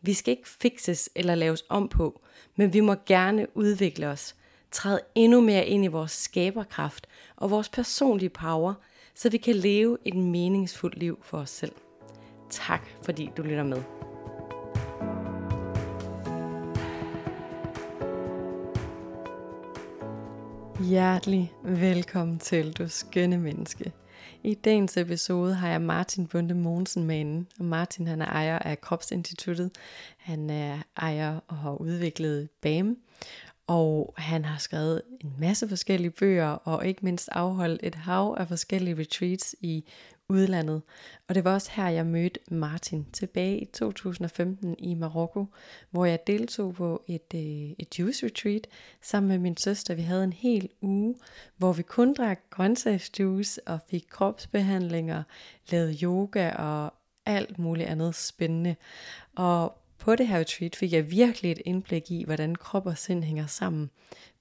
Vi skal ikke fikses eller laves om på, men vi må gerne udvikle os, træde endnu mere ind i vores skaberkraft og vores personlige power, så vi kan leve et meningsfuldt liv for os selv. Tak fordi du lytter med. Hjertelig velkommen til, du skønne menneske. I dagens episode har jeg Martin Bunde Mogensen med inde. Og Martin han er ejer af Kropsinstituttet. Han er ejer og har udviklet BAM. Og han har skrevet en masse forskellige bøger, og ikke mindst afholdt et hav af forskellige retreats i udlandet. Og det var også her, jeg mødte Martin tilbage i 2015 i Marokko, hvor jeg deltog på et, øh, et juice retreat sammen med min søster. Vi havde en hel uge, hvor vi kun drak grøntsagsjuice og fik kropsbehandlinger, lavede yoga og alt muligt andet spændende. Og på det her retreat fik jeg virkelig et indblik i, hvordan krop og sind hænger sammen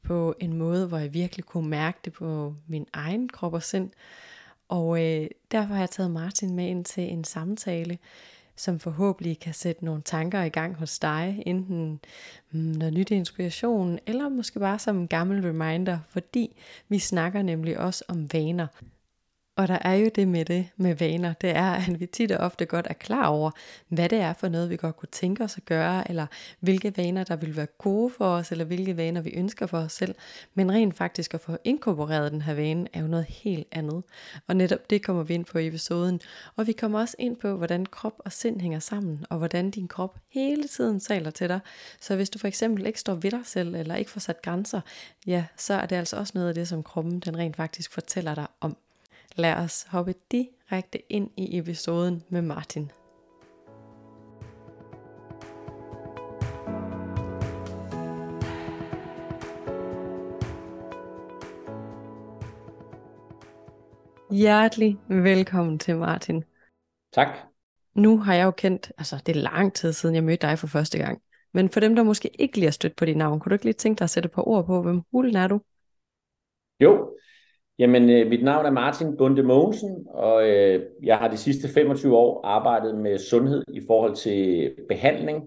på en måde, hvor jeg virkelig kunne mærke det på min egen krop og sind. Og øh, derfor har jeg taget Martin med ind til en samtale, som forhåbentlig kan sætte nogle tanker i gang hos dig, enten mm, noget nyt inspiration, eller måske bare som en gammel reminder, fordi vi snakker nemlig også om vaner. Og der er jo det med det med vaner, det er, at vi tit og ofte godt er klar over, hvad det er for noget, vi godt kunne tænke os at gøre, eller hvilke vaner, der vil være gode for os, eller hvilke vaner, vi ønsker for os selv. Men rent faktisk at få inkorporeret den her vane, er jo noget helt andet. Og netop det kommer vi ind på i episoden. Og vi kommer også ind på, hvordan krop og sind hænger sammen, og hvordan din krop hele tiden taler til dig. Så hvis du for eksempel ikke står ved dig selv, eller ikke får sat grænser, ja, så er det altså også noget af det, som kroppen den rent faktisk fortæller dig om. Lad os hoppe direkte ind i episoden med Martin. Hjertelig velkommen til Martin. Tak. Nu har jeg jo kendt, altså det er lang tid siden jeg mødte dig for første gang. Men for dem, der måske ikke lige har stødt på dit navn, kunne du ikke lige tænke dig at sætte på ord på, hvem hulen er du? Jo, Jamen, øh, mit navn er Martin Bunde Mogensen, og øh, jeg har de sidste 25 år arbejdet med sundhed i forhold til behandling,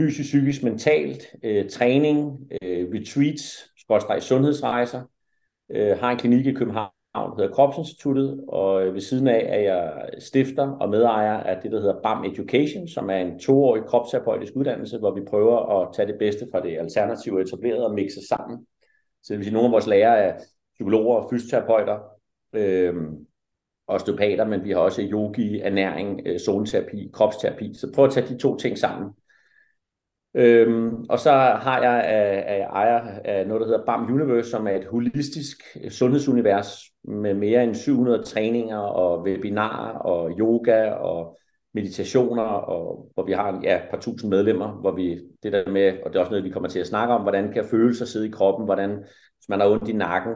fysisk, psykisk, mentalt, øh, træning, øh, retreats, skorstræk sundhedsrejser. Øh, har en klinik i København, der hedder Kropsinstituttet, og øh, ved siden af er jeg stifter og medejer af det, der hedder BAM Education, som er en toårig kropsterapeutisk uddannelse, hvor vi prøver at tage det bedste fra det alternative etableret og mixe sammen. Så det vil sige, at nogle af vores lærere er psykologer, og fysioterapeuter, øh, osteopater, men vi har også yogi, ernæring, øh, zoneterapi, kropsterapi. Så prøv at tage de to ting sammen. Øhm, og så har jeg øh, af, af ejer af noget, der hedder BAM Universe, som er et holistisk øh, sundhedsunivers med mere end 700 træninger og webinarer og yoga og meditationer, og hvor vi har ja, et par tusind medlemmer, hvor vi det der med, og det er også noget, vi kommer til at snakke om, hvordan kan følelser sidde i kroppen, hvordan, hvis man har ondt i nakken,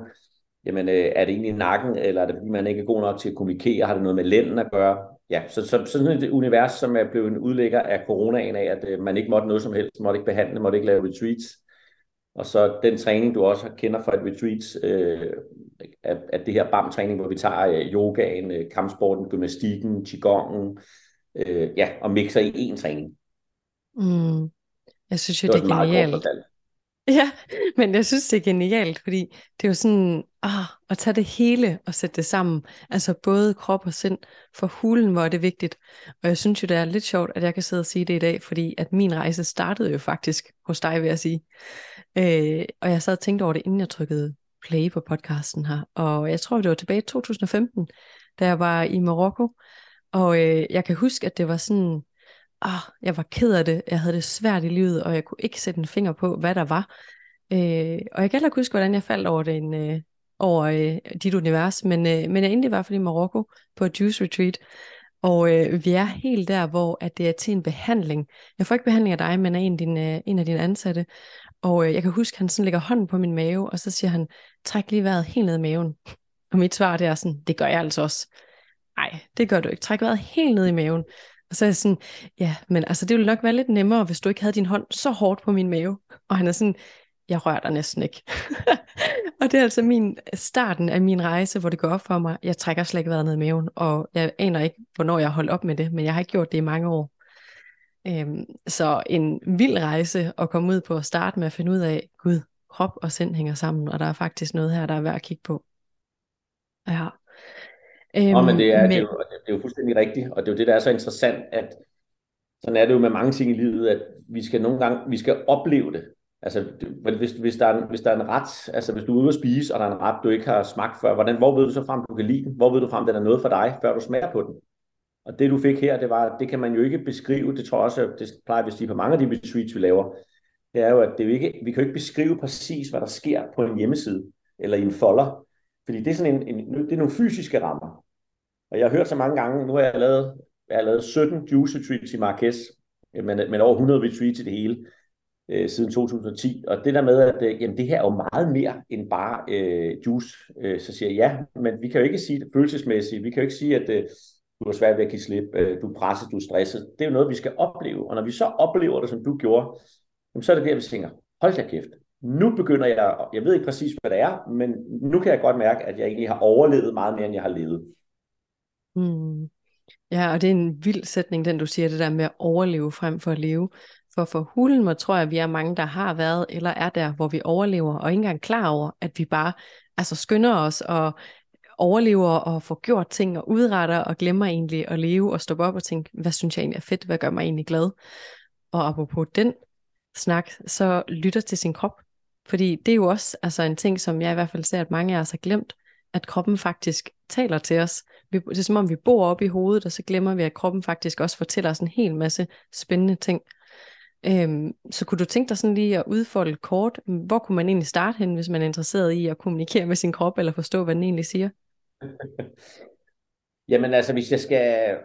jamen øh, er det egentlig nakken, eller er det fordi man ikke er god nok til at kommunikere, har det noget med lænden at gøre? Ja, så, så, sådan et univers, som er blevet en udlægger af coronaen af, at øh, man ikke måtte noget som helst, måtte ikke behandle, måtte ikke lave retreats. Og så den træning, du også kender fra et retreat, øh, at, at det her BAM-træning, hvor vi tager øh, yogaen, øh, kampsporten, gymnastikken, qigongen, øh, ja, og mixer i én træning. Mm. Jeg synes jo, det, det er genialt. Ja, men jeg synes, det er genialt, fordi det er jo sådan, ah, at tage det hele og sætte det sammen. Altså både krop og sind. For hulen, hvor er det vigtigt. Og jeg synes jo, det er lidt sjovt, at jeg kan sidde og sige det i dag, fordi at min rejse startede jo faktisk hos dig, vil jeg sige. Øh, og jeg sad og tænkte over det, inden jeg trykkede play på podcasten her. Og jeg tror, det var tilbage i 2015, da jeg var i Marokko. Og øh, jeg kan huske, at det var sådan, ah, jeg var ked af det, jeg havde det svært i livet, og jeg kunne ikke sætte en finger på, hvad der var. Øh, og jeg kan heller ikke huske, hvordan jeg faldt over, det en, øh, over øh, dit univers, men, øh, men jeg endelig var for i Marokko på et juice retreat, Og øh, vi er helt der, hvor at det er til en behandling. Jeg får ikke behandling af dig, men af en din, øh, en af dine ansatte. Og øh, jeg kan huske, at han sådan lægger hånden på min mave, og så siger han, træk lige vejret helt ned i maven. Og mit svar det er sådan, det gør jeg altså også. Nej, det gør du ikke. Træk vejret helt ned i maven. Og så er jeg sådan, ja, men altså det ville nok være lidt nemmere, hvis du ikke havde din hånd så hårdt på min mave. Og han er sådan, jeg rører dig næsten ikke. og det er altså min starten af min rejse, hvor det går op for mig, jeg trækker slet ikke vejret ned i maven, og jeg aner ikke, hvornår jeg holdt op med det, men jeg har ikke gjort det i mange år. Øhm, så en vild rejse at komme ud på at starte med at finde ud af, gud, krop og sind hænger sammen, og der er faktisk noget her, der er værd at kigge på. Ja. Øhm, oh, men det er, men... Det, er jo, det er jo fuldstændig rigtigt, og det er jo det, der er så interessant, at sådan er det jo med mange ting i livet, at vi skal nogle gange, vi skal opleve det. Altså, hvis, hvis, der er, hvis der er en ret, altså hvis du er ude at spise, og der er en ret, du ikke har smagt før, hvordan, hvor ved du så frem, du kan lide den? Hvor ved du frem, den er noget for dig, før du smager på den? Og det du fik her, det var, det kan man jo ikke beskrive, det tror jeg også, det plejer vi at sige på mange af de retreats, vi laver, det er jo, at det jo ikke, vi kan jo ikke beskrive præcis, hvad der sker på en hjemmeside, eller i en folder, fordi det er sådan en, en det er nogle fysiske rammer. Og jeg har hørt så mange gange, nu har jeg lavet, jeg har lavet 17 juice retreats i Marquez, men, men over 100 retreats i det hele, øh, siden 2010. Og det der med, at øh, jamen, det her er jo meget mere end bare øh, juice, øh, så siger jeg ja, men vi kan jo ikke sige det følelsesmæssigt. Vi kan jo ikke sige, at øh, du har svært ved at give slip, øh, du er presset, du er stresset. Det er jo noget, vi skal opleve. Og når vi så oplever det, som du gjorde, jamen, så er det der, vi tænker, hold da kæft, nu begynder jeg, jeg ved ikke præcis, hvad det er, men nu kan jeg godt mærke, at jeg egentlig har overlevet meget mere, end jeg har levet. Mm. Ja, og det er en vild sætning, den du siger, det der med at overleve frem for at leve. For for hulen må tror jeg, at vi er mange, der har været eller er der, hvor vi overlever, og ikke engang klar over, at vi bare altså skynder os og overlever og får gjort ting og udretter og glemmer egentlig at leve og stoppe op og tænke, hvad synes jeg egentlig er fedt, hvad gør mig egentlig glad? Og apropos den snak, så lytter til sin krop. Fordi det er jo også altså en ting, som jeg i hvert fald ser, at mange af os har glemt, at kroppen faktisk taler til os. Vi, Det er som om, vi bor op i hovedet, og så glemmer vi, at kroppen faktisk også fortæller os en hel masse spændende ting. Øhm, så kunne du tænke dig sådan lige at udfolde kort, mm, hvor kunne man egentlig starte hen, hvis man er interesseret i at kommunikere med sin krop, eller forstå, hvad den egentlig siger? Jamen altså, hvis jeg skal...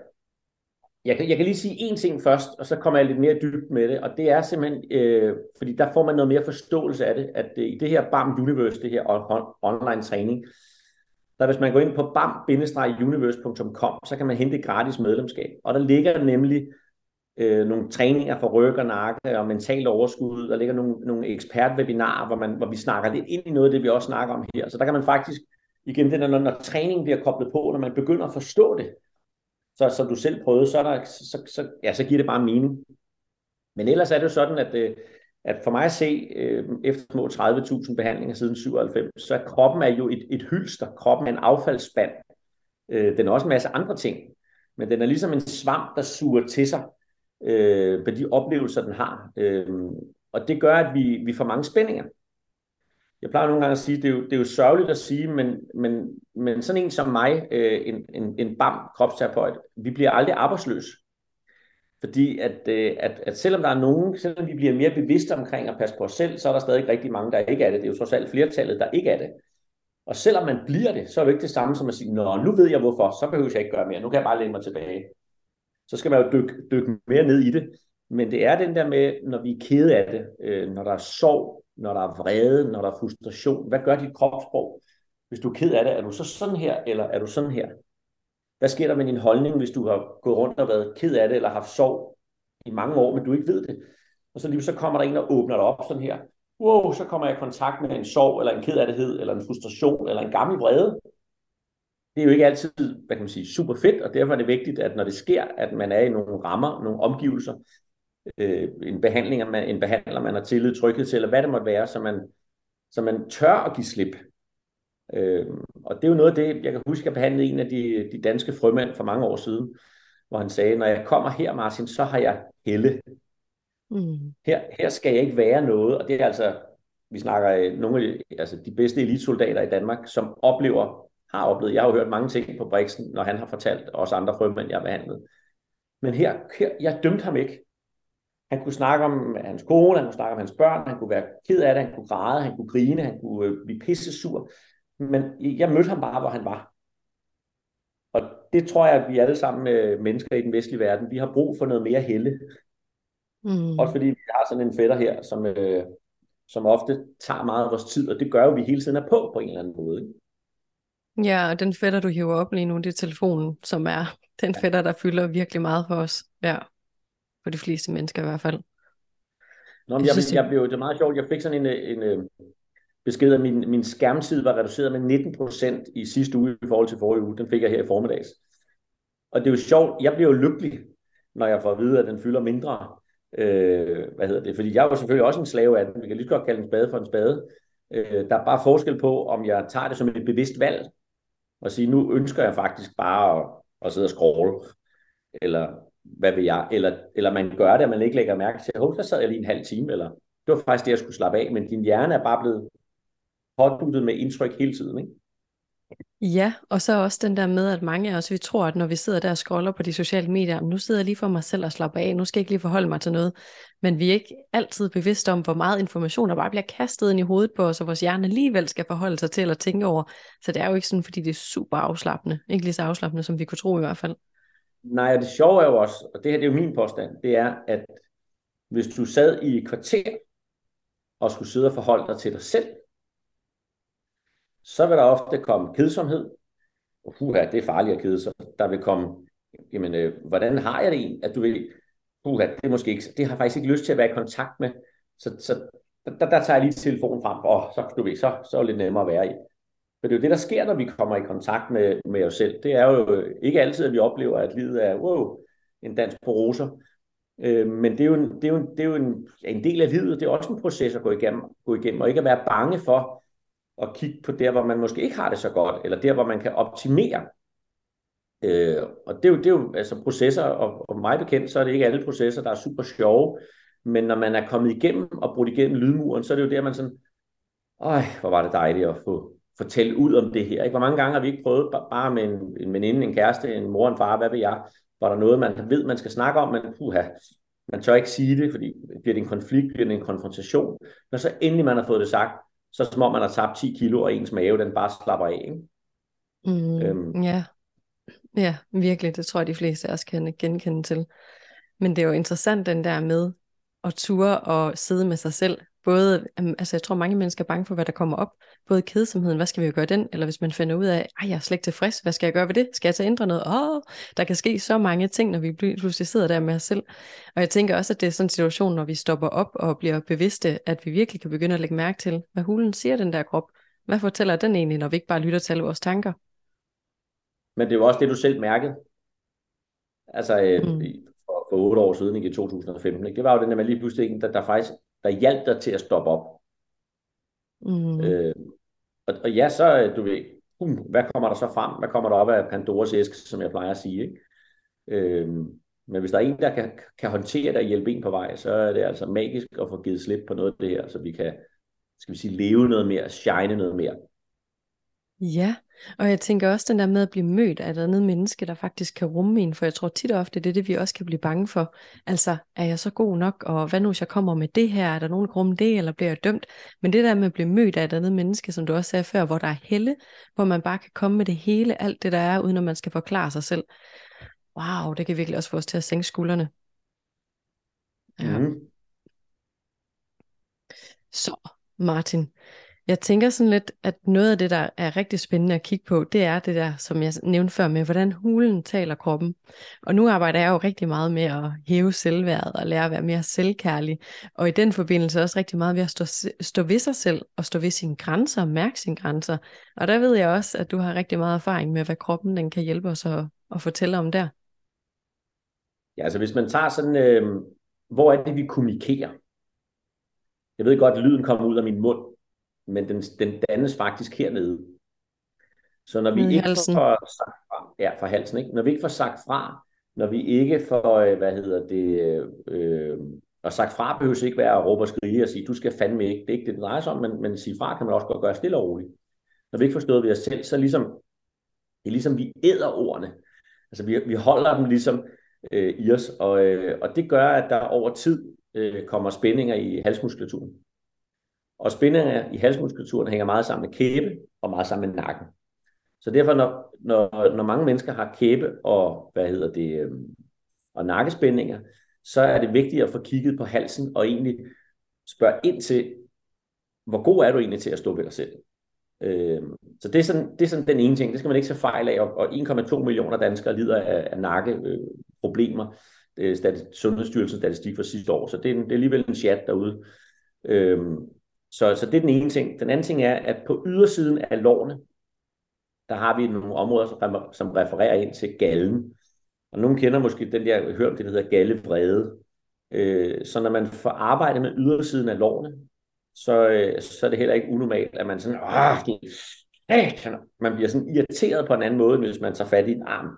Jeg kan, jeg kan lige sige én ting først, og så kommer jeg lidt mere dybt med det, og det er simpelthen, øh, fordi der får man noget mere forståelse af det, at øh, i det her BAM Universe, det her on, online træning, der hvis man går ind på bam-universe.com, så kan man hente gratis medlemskab, og der ligger nemlig øh, nogle træninger for ryg og nakke og mentalt overskud. Der ligger nogle, nogle ekspertwebinarer, hvor, man, hvor vi snakker lidt ind i noget af det, vi også snakker om her. Så der kan man faktisk, igen, det der, når, når træningen bliver koblet på, når man begynder at forstå det, så som du selv prøvede, så, der, så, så, ja, så giver det bare mening. Men ellers er det jo sådan, at, øh, at for mig at se, øh, efter små 30.000 behandlinger siden 97, så er kroppen er jo et, et hylster. Kroppen er en affaldsspand. Øh, den er også en masse andre ting. Men den er ligesom en svamp, der suger til sig øh, på de oplevelser, den har. Øh, og det gør, at vi, vi får mange spændinger. Jeg plejer nogle gange at sige, det er jo, det er jo sørgeligt at sige, men, men, men sådan en som mig, øh, en, en, en bam kropsterapeut, vi bliver aldrig arbejdsløs. Fordi at, øh, at, at selvom der er nogen, selvom vi bliver mere bevidste omkring at passe på os selv, så er der stadig rigtig mange, der ikke er det. Det er jo trods alt flertallet, der ikke er det. Og selvom man bliver det, så er det ikke det samme som at sige, nå, nu ved jeg hvorfor, så behøver jeg ikke gøre mere, nu kan jeg bare læne mig tilbage så skal man jo dykke, dykke mere ned i det. Men det er den der med, når vi er kede af det, øh, når der er sorg, når der er vrede, når der er frustration, hvad gør dit kropssprog? Hvis du er ked af det, er du så sådan her, eller er du sådan her? Hvad sker der med din holdning, hvis du har gået rundt og været ked af det, eller haft sorg i mange år, men du ikke ved det? Og så lige så kommer der en og åbner dig op sådan her. Wow, så kommer jeg i kontakt med en sorg, eller en ked eller en frustration, eller en gammel vrede det er jo ikke altid, hvad kan man sige, super fedt, og derfor er det vigtigt, at når det sker, at man er i nogle rammer, nogle omgivelser, øh, en behandling, man, en behandler, man har tillid, tryghed til, eller hvad det måtte være, så man, så man tør at give slip. Øh, og det er jo noget af det, jeg kan huske, jeg behandlede en af de, de danske frømænd for mange år siden, hvor han sagde, når jeg kommer her, Martin, så har jeg helle. Mm. Her, her skal jeg ikke være noget, og det er altså, vi snakker øh, nogle af de, altså de bedste elitsoldater i Danmark, som oplever har oplevet. Jeg har jo hørt mange ting på Brixen, når han har fortalt os andre frømænd, jeg har behandlet. Men her, her, jeg dømte ham ikke. Han kunne snakke om hans kone, han kunne snakke om hans børn, han kunne være ked af det, han kunne græde, han kunne grine, han kunne øh, blive pisse sur. Men jeg mødte ham bare, hvor han var. Og det tror jeg, at vi alle sammen øh, mennesker i den vestlige verden, vi har brug for noget mere helle. Mm. Også fordi vi har sådan en fætter her, som, øh, som ofte tager meget af vores tid, og det gør jo, at vi hele tiden er på på en eller anden måde. Ikke? Ja, og den fætter, du hiver op lige nu, det er telefonen, som er den fætter, der fylder virkelig meget for os. Ja, for de fleste mennesker i hvert fald. Nå, men jeg, jeg, jeg blev, det er meget sjovt, jeg fik sådan en, en, en besked, at min, min skærmtid var reduceret med 19% i sidste uge i forhold til forrige uge. Den fik jeg her i formiddags. Og det er jo sjovt, jeg bliver jo lykkelig, når jeg får at vide, at den fylder mindre. Øh, hvad hedder det? Fordi jeg var selvfølgelig også en slave af den. Vi kan lige godt kalde en spade for en spade. Øh, der er bare forskel på, om jeg tager det som et bevidst valg, og sige, nu ønsker jeg faktisk bare at, at sidde og scrolle, eller hvad vil jeg, eller, eller man gør det, at man ikke lægger mærke til, at der sad jeg lige en halv time, eller det var faktisk det, jeg skulle slappe af, men din hjerne er bare blevet påduttet med indtryk hele tiden, ikke? Ja, og så også den der med, at mange af os, vi tror, at når vi sidder der og scroller på de sociale medier, nu sidder jeg lige for mig selv og slapper af, nu skal jeg ikke lige forholde mig til noget. Men vi er ikke altid bevidste om, hvor meget information der bare bliver kastet ind i hovedet på os, og vores hjerne alligevel skal forholde sig til at tænke over. Så det er jo ikke sådan, fordi det er super afslappende. Ikke lige så afslappende, som vi kunne tro i hvert fald. Nej, og det sjove er jo også, og det her det er jo min påstand, det er, at hvis du sad i et kvarter og skulle sidde og forholde dig til dig selv, så vil der ofte komme kedsomhed. Puha, det er farligt at kede sig. Der vil komme, jamen, øh, hvordan har jeg det egentlig? At du vil, puha, det er måske ikke, det har jeg faktisk ikke lyst til at være i kontakt med. Så, så der, der tager jeg lige telefonen frem, og så, du ved, så, så er det lidt nemmere at være i. For det er jo det, der sker, når vi kommer i kontakt med, med os selv. Det er jo øh, ikke altid, at vi oplever, at livet er wow, en dans på roser. Øh, men det er, jo en, det, er jo en, det er jo en, en del af livet. Det er også en proces at gå igennem, gå igennem og ikke at være bange for at kigge på der, hvor man måske ikke har det så godt, eller der, hvor man kan optimere. Øh, og det er, jo, det er jo altså processer, og, og mig bekendt, så er det ikke alle processer, der er super sjove, men når man er kommet igennem og brudt igennem lydmuren, så er det jo der, man sådan, øj, hvor var det dejligt at få fortælle ud om det her. Ikke? Hvor mange gange har vi ikke prøvet bare med en, en veninde, en kæreste, en mor, en far, hvad ved jeg, hvor der noget, man ved, man skal snakke om, men puha, man tør ikke sige det, fordi bliver det en konflikt, bliver det en konfrontation. Når så endelig man har fået det sagt, så som om man har tabt 10 kilo, og ens mave, den bare slapper af. Ikke? Mm, øhm. Ja. ja, virkelig, det tror jeg, de fleste af os kan genkende til. Men det er jo interessant den der med at ture og sidde med sig selv. Både, altså jeg tror mange mennesker er bange for, hvad der kommer op. Både kedsomheden, hvad skal vi gøre den? Eller hvis man finder ud af, at jeg er slet ikke tilfreds, hvad skal jeg gøre ved det? Skal jeg tage ændre noget? Åh, oh, der kan ske så mange ting, når vi pludselig sidder der med os selv. Og jeg tænker også, at det er sådan en situation, når vi stopper op og bliver bevidste, at vi virkelig kan begynde at lægge mærke til, hvad hulen siger den der krop. Hvad fortæller den egentlig, når vi ikke bare lytter til alle vores tanker? Men det er jo også det, du selv mærkede. Altså, øh, mm for otte år siden, ikke, i 2015. Ikke? Det var jo den der, man lige pludselig der, der faktisk der hjalp dig til at stoppe op. Mm. Øh, og, og ja, så du ved, um, hvad kommer der så frem? Hvad kommer der op af Pandoras æske, som jeg plejer at sige? Ikke? Øh, men hvis der er en, der kan, kan håndtere det og hjælpe en på vej, så er det altså magisk at få givet slip på noget af det her, så vi kan skal vi sige, leve noget mere, shine noget mere. Ja, og jeg tænker også den der med at blive mødt af et andet menneske, der faktisk kan rumme en, for jeg tror tit og ofte, det er det, vi også kan blive bange for. Altså, er jeg så god nok, og hvad nu hvis jeg kommer med det her, er der nogen, der rumme det, eller bliver jeg dømt? Men det der med at blive mødt af et andet menneske, som du også sagde før, hvor der er helle, hvor man bare kan komme med det hele, alt det der er, uden at man skal forklare sig selv. Wow, det kan virkelig også få os til at sænke skuldrene. Ja. Mm. Så, Martin, jeg tænker sådan lidt, at noget af det, der er rigtig spændende at kigge på, det er det der, som jeg nævnte før med, hvordan hulen taler kroppen. Og nu arbejder jeg jo rigtig meget med at hæve selvværdet og lære at være mere selvkærlig. Og i den forbindelse også rigtig meget ved at stå, stå ved sig selv og stå ved sine grænser og mærke sine grænser. Og der ved jeg også, at du har rigtig meget erfaring med, hvad kroppen den kan hjælpe os at, at fortælle om der. Ja, altså hvis man tager sådan, øh, hvor er det, vi kommunikerer? Jeg ved godt, at lyden kommer ud af min mund, men den, den dannes faktisk hernede. Så når vi mm, ikke halsen. får sagt fra, ja, fra halsen, ikke? Når vi ikke får sagt fra, når vi ikke får, øh, hvad hedder det, øh, og sagt fra behøver ikke være at råbe og skrige og sige, du skal fandme ikke, det er ikke det, det drejer sig om, men, men sige fra kan man også godt gøre stille og roligt. Når vi ikke forstået ved os selv, så ligesom, det er ligesom vi æder ordene. Altså vi, vi holder dem ligesom øh, i os, og, øh, og det gør, at der over tid øh, kommer spændinger i halsmuskulaturen. Og spændinger i halsmuskulaturen hænger meget sammen med kæbe og meget sammen med nakken. Så derfor, når, når, når mange mennesker har kæbe og, hvad hedder det, øh, og nakkespændinger, så er det vigtigt at få kigget på halsen og egentlig spørge ind til, hvor god er du egentlig til at stå ved dig selv? Øh, så det er, sådan, det er sådan den ene ting, det skal man ikke se fejl af, og og 1,2 millioner danskere lider af, af nakkeproblemer. Øh, det er Sundhedsstyrelsens statistik for sidste år, så det er, det er alligevel en chat derude. Øh, så, så det er den ene ting. Den anden ting er, at på ydersiden af lårene, der har vi nogle områder, som, som refererer ind til gallen. Og nogen kender måske den der, hørt om det, der hedder gallevrede. Øh, så når man får arbejde med ydersiden af lårene, så, øh, så er det heller ikke unormalt, at man sådan, ah, det, man bliver sådan irriteret på en anden måde, hvis man tager fat i en arm.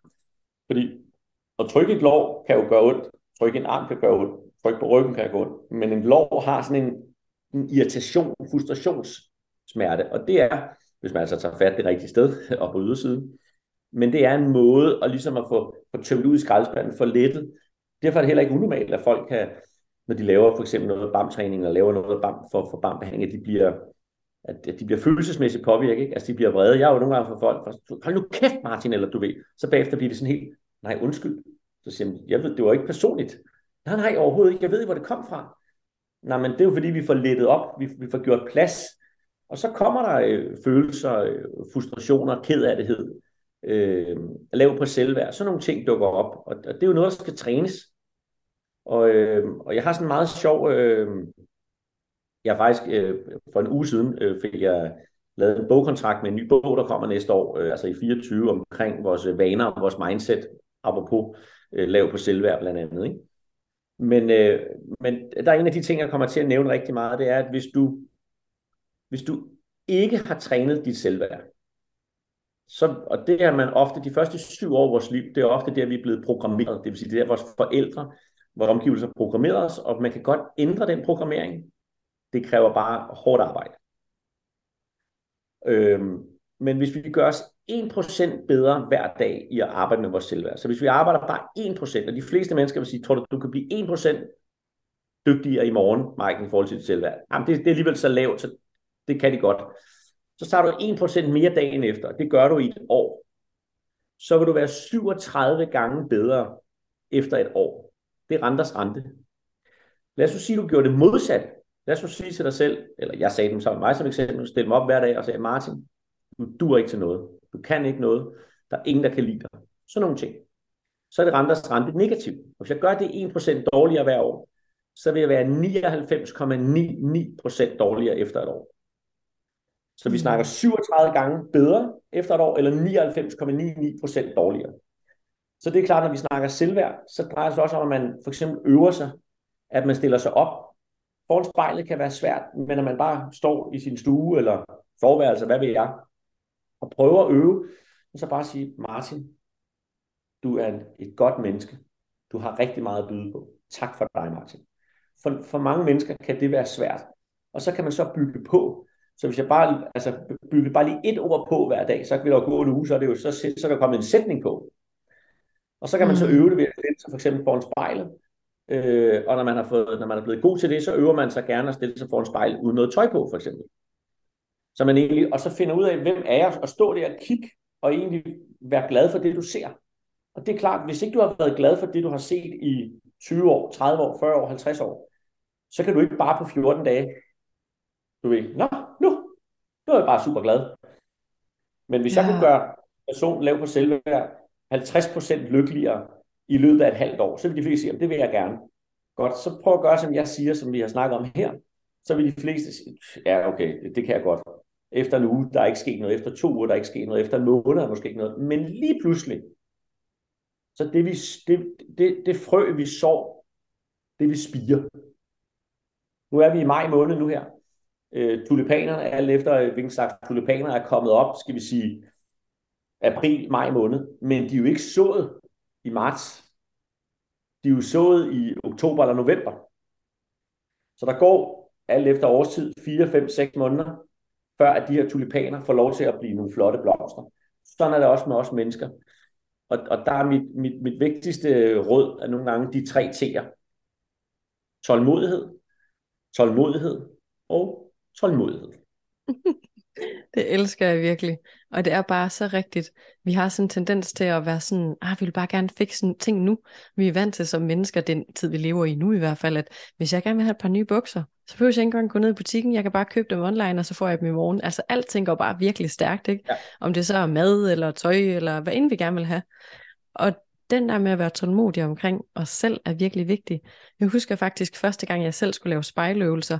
Fordi at trykke et lår kan jo gøre ondt, trykke en arm kan gøre ondt, trykke på ryggen kan gøre ondt, men en lår har sådan en, en irritation, frustrationssmerte, og det er, hvis man altså tager fat det rigtige sted og på ydersiden, men det er en måde at ligesom at få, få tømt ud i skraldespanden, for lettet. Derfor er det heller ikke unormalt, at folk kan, når de laver for eksempel noget BAM-træning, eller laver noget BAM for, for BAM-behandling, at de bliver, at de bliver følelsesmæssigt påvirket, ikke? altså de bliver vrede. Jeg er jo nogle gange for folk, hold nu kæft Martin, eller du ved, så bagefter bliver det sådan helt, nej undskyld, så siger jeg, jeg ved, det var ikke personligt. Nej, nej, overhovedet ikke, jeg ved ikke, hvor det kom fra. Nej, men det er jo fordi, vi får lettet op, vi, vi får gjort plads, og så kommer der øh, følelser, øh, frustrationer, kedattighed, øh, lav på selvværd, sådan nogle ting dukker op, og, og det er jo noget, der skal trænes. Og, øh, og jeg har sådan en meget sjov, øh, jeg faktisk øh, for en uge siden øh, fik jeg lavet en bogkontrakt med en ny bog, der kommer næste år, øh, altså i 24, omkring vores vaner og vores mindset, apropos øh, lav på selvværd blandt andet. Ikke? Men, øh, men der er en af de ting, jeg kommer til at nævne rigtig meget, det er, at hvis du, hvis du ikke har trænet dit selvværd, så, og det er man ofte, de første syv år af vores liv, det er ofte der, vi er blevet programmeret. Det vil sige, det er vores forældre, vores omgivelser programmerer os, og man kan godt ændre den programmering. Det kræver bare hårdt arbejde. Øhm, men hvis vi gør os 1% bedre hver dag i at arbejde med vores selvværd, så hvis vi arbejder bare 1%, og de fleste mennesker vil sige, tror du, du kan blive 1% dygtigere i morgen, Mike, i forhold til dit selvværd? Jamen, det, det er alligevel så lavt, så det kan de godt så tager du 1% mere dagen efter, det gør du i et år, så vil du være 37 gange bedre efter et år. Det er renters rente. Lad os sige, at du gjorde det modsat. Lad os sige til dig selv, eller jeg sagde dem sammen mig som eksempel, stille dem op hver dag og sagde, Martin, du duer ikke til noget. Du kan ikke noget. Der er ingen, der kan lide dig. Sådan nogle ting. Så er det renters rente negativ. Og hvis jeg gør det 1% dårligere hver år, så vil jeg være 99,99% dårligere efter et år. Så vi snakker 37 gange bedre efter et år, eller 99,99% dårligere. Så det er klart, når vi snakker selvværd, så drejer det sig også om, at man for eksempel øver sig, at man stiller sig op. Foran spejlet kan være svært, men når man bare står i sin stue eller forværelse, hvad ved jeg, og prøver at øve, så bare sige, Martin, du er et godt menneske. Du har rigtig meget at byde på. Tak for dig, Martin. For, for mange mennesker kan det være svært. Og så kan man så bygge på. Så hvis jeg bare altså, bygger bare lige et ord på hver dag, så vil der gå en uge, så er, det jo, så, så er der kommet en sætning på. Og så kan man så mm. øve det ved at stille sig for eksempel foran spejlet. Øh, og når man, har fået, når man er blevet god til det, så øver man sig gerne at stille sig foran spejlet uden noget tøj på, for eksempel. Så man egentlig, og så finder ud af, hvem er jeg, og stå der og kigge, og egentlig være glad for det, du ser. Og det er klart, hvis ikke du har været glad for det, du har set i 20 år, 30 år, 40 år, 50 år, så kan du ikke bare på 14 dage du ved, nå, nu, nu er jeg bare super glad. Men hvis ja. jeg kunne gøre personen lav på selvværd 50% lykkeligere i løbet af et halvt år, så vil de fleste sige, det vil jeg gerne. Godt, så prøv at gøre, som jeg siger, som vi har snakket om her. Så vil de fleste sige, ja okay, det kan jeg godt. Efter en uge, der er ikke sket noget. Efter to uger, der er ikke sket noget. Efter en måned, der er måske ikke noget. Men lige pludselig, så det, vi, det, det, det frø, vi sår, det vi spiger. Nu er vi i maj måned nu her øh, tulipanerne, alt efter øh, hvilken slags tulipaner er kommet op, skal vi sige april, maj måned, men de er jo ikke sået i marts. De er jo sået i oktober eller november. Så der går alt efter årstid 4, 5, 6 måneder, før at de her tulipaner får lov til at blive nogle flotte blomster. Sådan er det også med os mennesker. Og, og der er mit, mit, mit vigtigste råd er nogle gange de tre T'er. Tålmodighed, tålmodighed og tålmodighed. Det elsker jeg virkelig. Og det er bare så rigtigt. Vi har sådan en tendens til at være sådan, ah, vi vil bare gerne fikse ting nu. Vi er vant til som mennesker, den tid vi lever i nu i hvert fald, at hvis jeg gerne vil have et par nye bukser, så behøver jeg ikke engang gå ned i butikken, jeg kan bare købe dem online, og så får jeg dem i morgen. Altså alting går bare virkelig stærkt, ikke? Ja. Om det så er mad, eller tøj, eller hvad end vi gerne vil have. Og den der med at være tålmodig omkring os selv er virkelig vigtig. Jeg husker faktisk første gang, jeg selv skulle lave spejløvelser,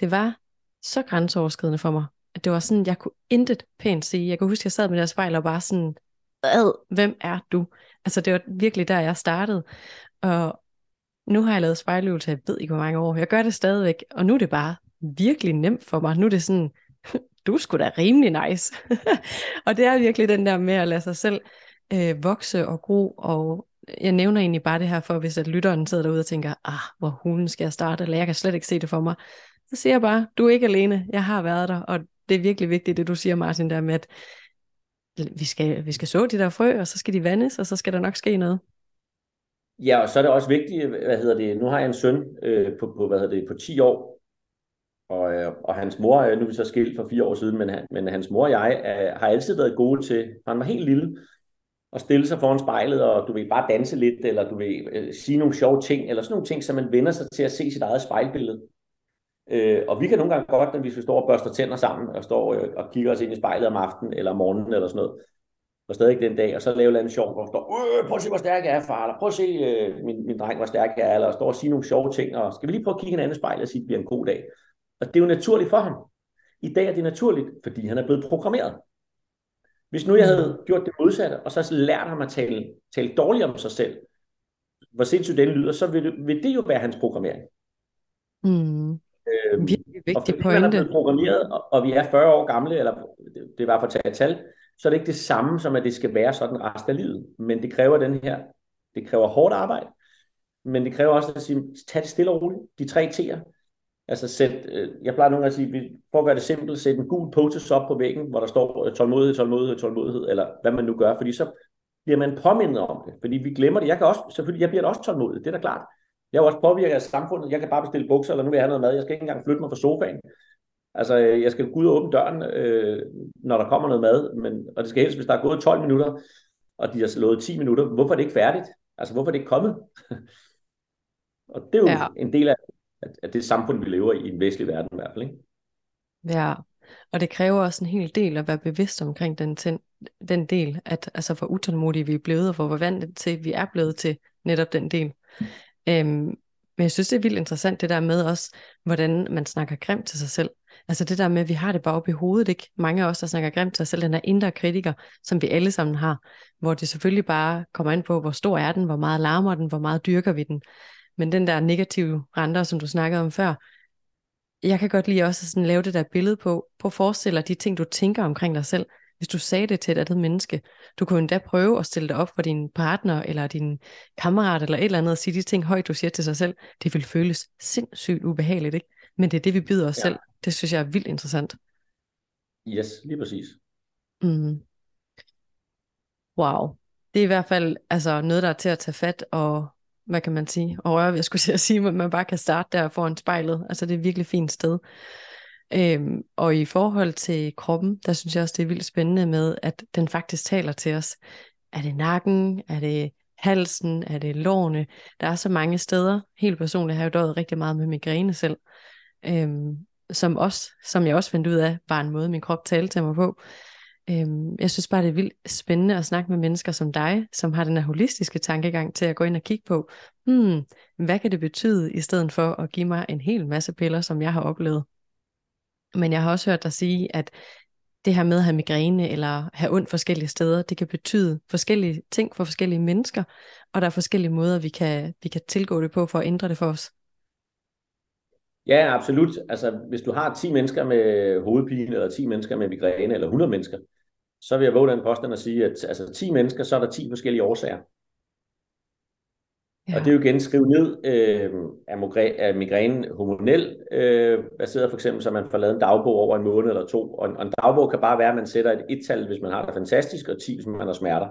det var så grænseoverskridende for mig, at det var sådan, jeg kunne intet pænt sige. Jeg kan huske, at jeg sad med deres spejl og bare sådan, Ad, hvem er du? Altså det var virkelig der, jeg startede. Og nu har jeg lavet spejløvelser, jeg ved ikke hvor mange år. Jeg gør det stadigvæk, og nu er det bare virkelig nemt for mig. Nu er det sådan, du er sgu da rimelig nice. og det er virkelig den der med at lade sig selv øh, vokse og gro, og jeg nævner egentlig bare det her for, hvis at lytteren sidder derude og tænker, ah, hvor hulen skal jeg starte, eller jeg kan slet ikke se det for mig. Så siger jeg bare, du er ikke alene, jeg har været der, og det er virkelig vigtigt, det du siger, Martin, der med, at vi skal, vi skal så de der frø, og så skal de vandes, og så skal der nok ske noget. Ja, og så er det også vigtigt, hvad hedder det, nu har jeg en søn øh, på, på, hvad hedder det, på 10 år, og, øh, og hans mor, øh, nu er vi så skilt for fire år siden, men, han, men hans mor og jeg øh, har altid været gode til, han var helt lille, at stille sig foran spejlet, og du vil bare danse lidt, eller du vil øh, sige nogle sjove ting, eller sådan nogle ting, så man vender sig til at se sit eget spejlbillede. Øh, og vi kan nogle gange godt, når vi står og børster tænder sammen, og står øh, og kigger os ind i spejlet om aftenen, eller om morgenen, eller sådan noget, og stadig den dag, og så lave en sjov, og står, øh, prøv at se, hvor stærk jeg er, far, eller prøv at se, øh, min, min dreng, hvor stærk jeg er, eller står og sige nogle sjove ting, og skal vi lige prøve at kigge hinanden i spejlet og sige, at det bliver en god dag. Og det er jo naturligt for ham. I dag er det naturligt, fordi han er blevet programmeret. Hvis nu jeg havde gjort det modsatte, og så lært ham at tale, tale dårligt om sig selv, hvor sindssygt den lyder, så vil det, vil det jo være hans programmering. Mm. Øhm, vigtig og pointe. man er blevet programmeret, og, og vi er 40 år gamle, eller det, det var for at tage et tal, så er det ikke det samme som, at det skal være sådan resten af livet. Men det kræver den her, det kræver hårdt arbejde, men det kræver også at sige, tag det stille og roligt. De tre T'er. Altså sæt, øh, jeg plejer nogle gange at sige, for at gøre det simpelt, sæt en gul post op på væggen, hvor der står øh, tålmodighed, tålmodighed, tålmodighed, eller hvad man nu gør, fordi så bliver man påmindet om det, fordi vi glemmer det. Jeg kan også, selvfølgelig, jeg bliver da også tålmodig, det er da klart. Jeg er også påvirket af samfundet, jeg kan bare bestille bukser, eller nu vil jeg have noget mad, jeg skal ikke engang flytte mig fra sofaen. Altså, øh, jeg skal gå ud og åbne døren, øh, når der kommer noget mad, men, og det skal helst, hvis der er gået 12 minutter, og de har slået 10 minutter, hvorfor er det ikke færdigt? Altså, hvorfor er det ikke kommet? og det er jo ja. en del af at det samfund, vi lever i, i en vestlig verden i hvert fald. Ikke? Ja, og det kræver også en hel del at være bevidst omkring den, ten, den del, at altså hvor utålmodige vi er blevet, og hvor vant til vi er blevet til netop den del. Øhm, men jeg synes, det er vildt interessant det der med også, hvordan man snakker grimt til sig selv. Altså det der med, at vi har det bare oppe i hovedet, ikke? Mange af os, der snakker grimt til os selv, den er indre kritiker, som vi alle sammen har, hvor det selvfølgelig bare kommer ind på, hvor stor er den, hvor meget larmer den, hvor meget dyrker vi den. Men den der negative renter, som du snakkede om før, jeg kan godt lide også at sådan lave det der billede på, på at forestille dig de ting, du tænker omkring dig selv. Hvis du sagde det til et andet menneske, du kunne endda prøve at stille dig op for din partner, eller din kammerat, eller et eller andet, og sige de ting højt, du siger til sig selv. Det vil føles sindssygt ubehageligt, ikke? Men det er det, vi byder os ja. selv. Det synes jeg er vildt interessant. Yes, lige præcis. Mm. Wow. Det er i hvert fald altså, noget, der er til at tage fat og hvad kan man sige, og røre, jeg skulle at sige, at man bare kan starte der foran spejlet. Altså det er et virkelig fint sted. Øhm, og i forhold til kroppen, der synes jeg også, det er vildt spændende med, at den faktisk taler til os. Er det nakken? Er det halsen? Er det lårene? Der er så mange steder. Helt personligt har jeg døjet rigtig meget med migræne selv. Øhm, som, også, som jeg også fandt ud af, var en måde, min krop talte til mig på. Øhm, jeg synes bare, det er vildt spændende at snakke med mennesker som dig, som har den her holistiske tankegang til at gå ind og kigge på, hmm, hvad kan det betyde, i stedet for at give mig en hel masse piller, som jeg har oplevet. Men jeg har også hørt dig sige, at det her med at have migræne eller have ondt forskellige steder, det kan betyde forskellige ting for forskellige mennesker, og der er forskellige måder, vi kan, vi kan tilgå det på for at ændre det for os. Ja, absolut. Altså, hvis du har 10 mennesker med hovedpine, eller 10 mennesker med migræne, eller 100 mennesker, så vil jeg våge den påstand at sige, at altså 10 mennesker, så er der 10 forskellige årsager. Ja. Og det er jo igen skrevet ned, øh, er, migrænen hormonel øh, baseret for eksempel, så man får lavet en dagbog over en måned eller to. Og en, og en dagbog kan bare være, at man sætter et et-tal, hvis man har det fantastisk, og 10, hvis man har smerter.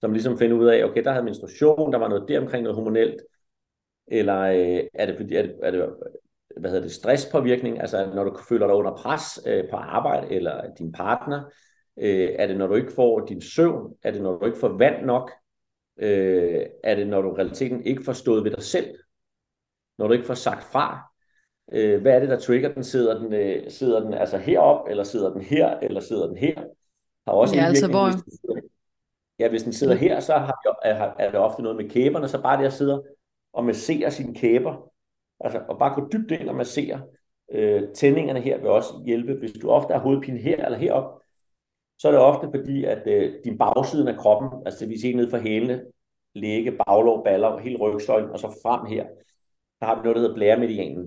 Så man ligesom finder ud af, okay, der havde menstruation, der var noget der omkring noget hormonelt, eller øh, er, det, fordi, er, det, er det hvad hedder det, stresspåvirkning, altså når du føler dig under pres øh, på arbejde eller din partner, øh, er det når du ikke får din søvn, er det når du ikke får vand nok, øh, er det når du realiteten ikke får stået ved dig selv, når du ikke får sagt fra, øh, hvad er det der trigger den, sidder den, øh, sidder den altså herop, eller sidder den her, eller sidder den her, har også ja, altså hvor... Hvis ja, hvis den sidder her, så har, er, er det ofte noget med kæberne, så bare det at sidde og massere sine kæber, altså og bare gå dybt ind og massere, øh, tændingerne her vil også hjælpe. Hvis du ofte har hovedpine her eller herop, så er det ofte fordi, at øh, din bagsiden af kroppen, altså det vil sige ned for hælene, læge, baglov, baller, hele rygsøjlen, og så frem her, der har vi noget, der hedder blæremedianen.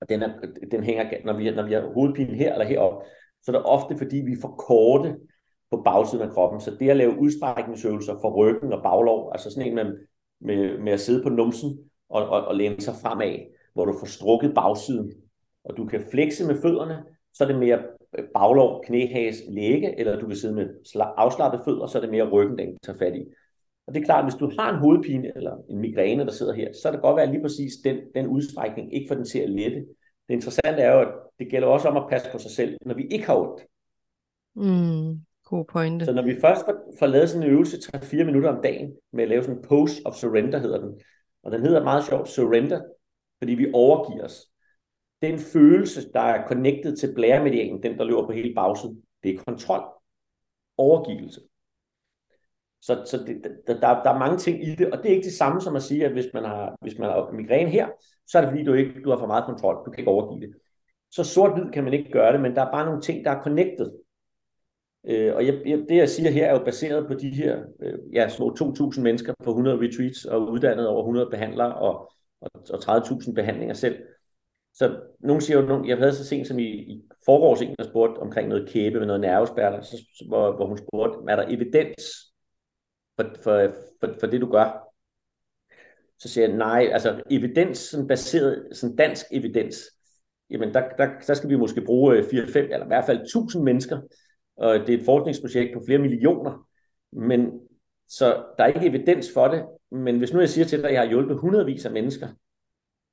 Og den, er, den hænger, når vi, når vi har hovedpine her eller heroppe, så er det ofte fordi, vi får korte på bagsiden af kroppen. Så det at lave udstrækningsøvelser for ryggen og baglov, altså sådan en med, med, med at sidde på numsen og, og, og læne sig fremad, hvor du får strukket bagsiden, og du kan flexe med fødderne, så er det mere baglov, knæhas, læge, eller du kan sidde med afslappede fødder, så er det mere ryggen, den tager fat i. Og det er klart, at hvis du har en hovedpine eller en migræne, der sidder her, så er det godt være lige præcis den, den udstrækning, ikke for den til at lette. Det interessante er jo, at det gælder også om at passe på sig selv, når vi ikke har ondt. Mm, god pointe. Så når vi først får lavet sådan en øvelse 3-4 minutter om dagen, med at lave sådan en pose of surrender, hedder den. Og den hedder meget sjovt surrender, fordi vi overgiver os. Den følelse, der er connected til blæremedianen, den der løber på hele bagsiden, det er kontrol. Overgivelse. Så, så det, der, der er mange ting i det, og det er ikke det samme som at sige, at hvis man har, hvis man har migræne her, så er det fordi, du ikke du har for meget kontrol. Du kan ikke overgive det. Så sort-hvid kan man ikke gøre det, men der er bare nogle ting, der er connected. Øh, og jeg, jeg, det, jeg siger her, er jo baseret på de her øh, ja, små 2.000 mennesker på 100 retreats og uddannet over 100 behandlere og, og, og 30.000 behandlinger selv. Så nogen siger jo, jeg havde så sent som i, i forårs en, der spurgte omkring noget kæbe med noget nervespærter, så, hvor, hvor hun spurgte, er der evidens for, for, for, for det, du gør? Så siger jeg, nej, altså evidens, sådan baseret, sådan dansk evidens, jamen der, der, der skal vi måske bruge øh, 4-5, eller i hvert fald 1000 mennesker, og det er et forskningsprojekt på flere millioner, men så der er ikke evidens for det, men hvis nu jeg siger til dig, at jeg har hjulpet hundredvis af mennesker,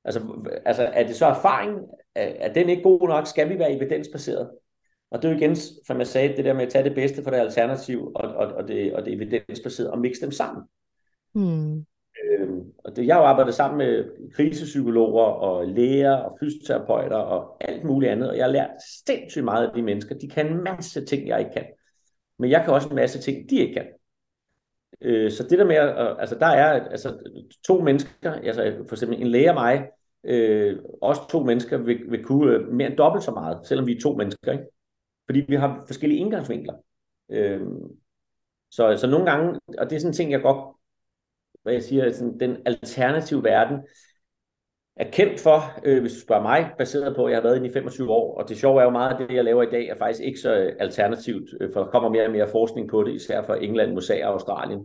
altså, altså er det så erfaring, er, er den ikke god nok, skal vi være evidensbaseret? Og det er jo igen, som jeg sagde, det der med at tage det bedste for det alternativ og, og, og, det, og det evidensbaserede og mixe dem sammen. Hmm. Øhm, og det, jeg har jo arbejdet sammen med krisepsykologer og læger og fysioterapeuter og alt muligt andet, og jeg har lært sindssygt meget af de mennesker. De kan en masse ting, jeg ikke kan. Men jeg kan også en masse ting, de ikke kan. Øh, så det der med, at, altså der er altså, to mennesker, altså for eksempel en læge og mig, øh, også to mennesker vil, vil kunne øh, mere end dobbelt så meget, selvom vi er to mennesker, ikke? Fordi vi har forskellige indgangsvinkler. Øh, så, så nogle gange, og det er sådan en ting, jeg godt hvad jeg siger, sådan, den alternative verden er kendt for, øh, hvis du spørger mig, baseret på, at jeg har været inde i 25 år, og det sjove er jo meget, at det, jeg laver i dag, er faktisk ikke så øh, alternativt, øh, for der kommer mere og mere forskning på det, især fra England, USA og Australien.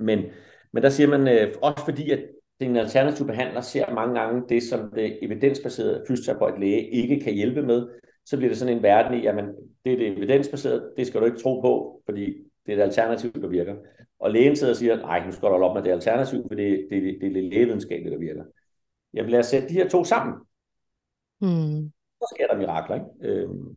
Men, men der siger man, øh, også fordi, at den alternative behandler ser mange gange det, som det evidensbaserede fysioterapeut læge ikke kan hjælpe med, så bliver det sådan en verden i, jamen, det er det evidensbaserede, det skal du ikke tro på, fordi det er et alternativ, der virker. Og lægen sidder og siger, nej, nu skal du holde op med det alternativ, for det, det, det, det er det lægevidenskabelige, der virker. Jamen lad os sætte de her to sammen. Hmm. Så sker der mirakler, ikke? Øhm.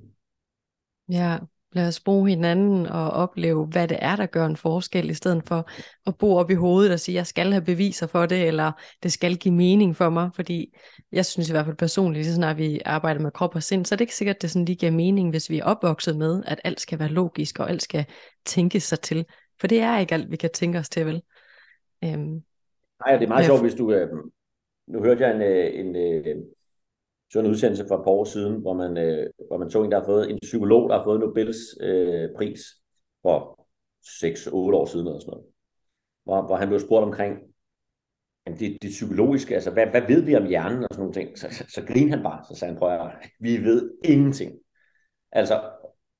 Ja, lad os bruge hinanden og opleve, hvad det er, der gør en forskel, i stedet for at bo op i hovedet og sige, jeg skal have beviser for det, eller det skal give mening for mig, fordi jeg synes i hvert fald personligt, så når vi arbejder med krop og sind, så er det ikke sikkert, at det sådan lige giver mening, hvis vi er opvokset med, at alt skal være logisk, og alt skal tænkes sig til. For det er ikke alt, vi kan tænke os til, vel? Øhm, Nej, det er meget sjovt, hvis du... Øh, nu hørte jeg en, øh, en, en, så en udsendelse for et par år siden, hvor man, øh, hvor man tog en, der har fået en psykolog, der har fået Nobels øh, pris for 6-8 år siden eller sådan noget. Hvor, hvor han blev spurgt omkring jamen det, det psykologiske, altså hvad, hvad ved vi om hjernen og sådan nogle ting. Så, så, så grinede han bare, så sagde han, prøv at vi ved ingenting. Altså,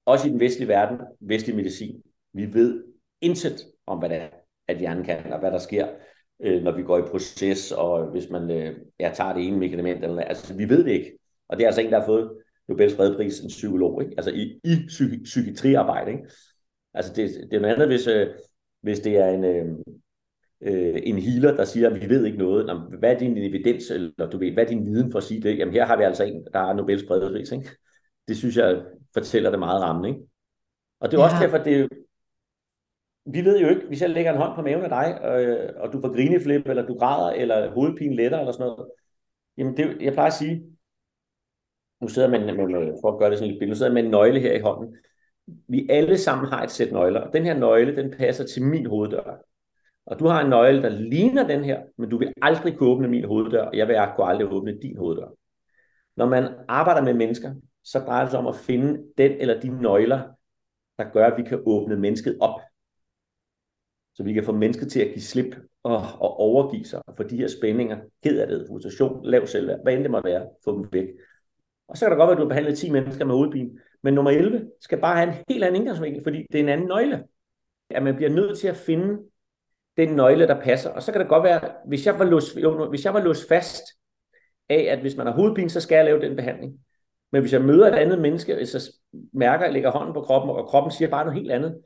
også i den vestlige verden, vestlig medicin, vi ved intet om, hvad det er, at hjernen kan, og hvad der sker, øh, når vi går i proces, og hvis man øh, ja, tager det ene medicament, eller altså vi ved det ikke. Og det er altså en, der har fået Nobels fredpris, en psykolog, ikke? altså i, i psyki- psykiatriarbejde. Ikke? Altså det, det er noget andet, hvis, øh, hvis det er en, øh, øh, en healer, der siger, at vi ved ikke noget. Nå, hvad er din evidens, eller du ved, hvad er din viden for at sige det? Jamen her har vi altså en, der har Nobels fredspris, ikke? Det synes jeg fortæller det meget rammende, ikke? Og det er ja. også derfor, det er, vi ved jo ikke, hvis jeg lægger en hånd på maven af dig, øh, og du får grineflip, eller du græder, eller hovedpine letter, eller sådan noget, jamen det, jeg plejer at sige, nu sidder man, for at gøre det sådan lidt billede, nu sidder med en nøgle her i hånden. Vi alle sammen har et sæt nøgler, og den her nøgle, den passer til min hoveddør. Og du har en nøgle, der ligner den her, men du vil aldrig kunne åbne min hoveddør, og jeg vil kunne aldrig åbne din hoveddør. Når man arbejder med mennesker, så drejer det sig om at finde den eller de nøgler, der gør, at vi kan åbne mennesket op. Så vi kan få mennesket til at give slip og, og overgive sig for de her spændinger, ked af det, frustration, lav selvværd, hvad end det måtte være, få dem væk. Og så kan det godt være, at du har behandlet 10 mennesker med hovedpine, men nummer 11 skal bare have en helt anden indgangsvinkel, fordi det er en anden nøgle. At man bliver nødt til at finde den nøgle, der passer. Og så kan det godt være, hvis jeg var låst, jo, hvis jeg var låst fast af, at hvis man har hovedpine, så skal jeg lave den behandling. Men hvis jeg møder et andet menneske, hvis jeg mærker, at jeg lægger hånden på kroppen, og kroppen siger bare noget helt andet,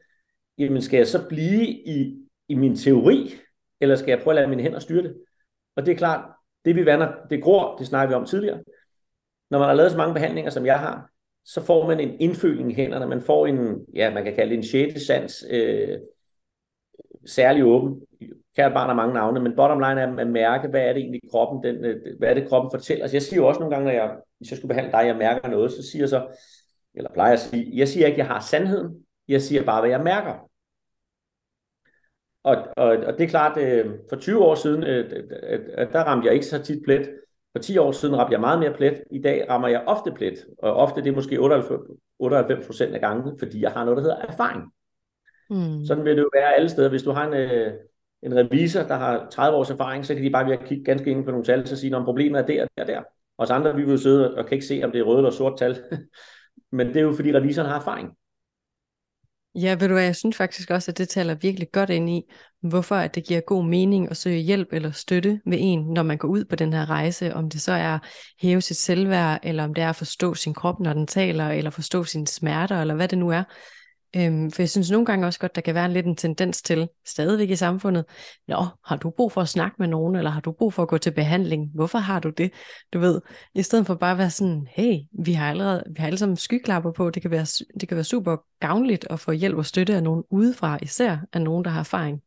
jamen skal jeg så blive i, i min teori, eller skal jeg prøve at lade mine hænder styre det? Og det er klart, det vi vander, det gror, det snakker vi om tidligere. Når man har lavet så mange behandlinger, som jeg har, så får man en indføling i hænderne. Man får en, ja, man kan kalde det en sjette sans, øh, særlig åben. Kært barn har mange navne, men bottom line er at mærke, hvad er det egentlig kroppen, den, øh, hvad er det kroppen fortæller. Altså jeg siger jo også nogle gange, når jeg, hvis jeg skulle behandle dig, jeg mærker noget, så siger jeg så, eller plejer at sige, jeg siger ikke, at jeg har sandheden, jeg siger bare, hvad jeg mærker. Og, og, og det er klart, øh, for 20 år siden, øh, der ramte jeg ikke så tit plet. For 10 år siden ramte jeg meget mere plet. I dag rammer jeg ofte plet. Og ofte det er måske 98 procent af gangen, fordi jeg har noget, der hedder erfaring. Mm. Sådan vil det jo være alle steder. Hvis du har en, øh, en revisor, der har 30 års erfaring, så kan de bare ved at kigge ganske ind på nogle tal, så sige, om problemet er der, der, der. Og så andre, vi vil sidde og kan ikke se, om det er rødt eller sort tal. Men det er jo, fordi revisoren har erfaring. Ja, ved du hvad, jeg synes faktisk også, at det taler virkelig godt ind i, hvorfor at det giver god mening at søge hjælp eller støtte ved en, når man går ud på den her rejse, om det så er at hæve sit selvværd, eller om det er at forstå sin krop, når den taler, eller forstå sine smerter, eller hvad det nu er. Øhm, for jeg synes nogle gange også godt, der kan være en lidt en tendens til, stadigvæk i samfundet, Nå, har du brug for at snakke med nogen, eller har du brug for at gå til behandling? Hvorfor har du det? Du ved, i stedet for bare at være sådan, hey, vi har allerede, vi har alle sammen skyklapper på, det kan være, det kan være super gavnligt at få hjælp og støtte af nogen udefra, især af nogen, der har erfaring.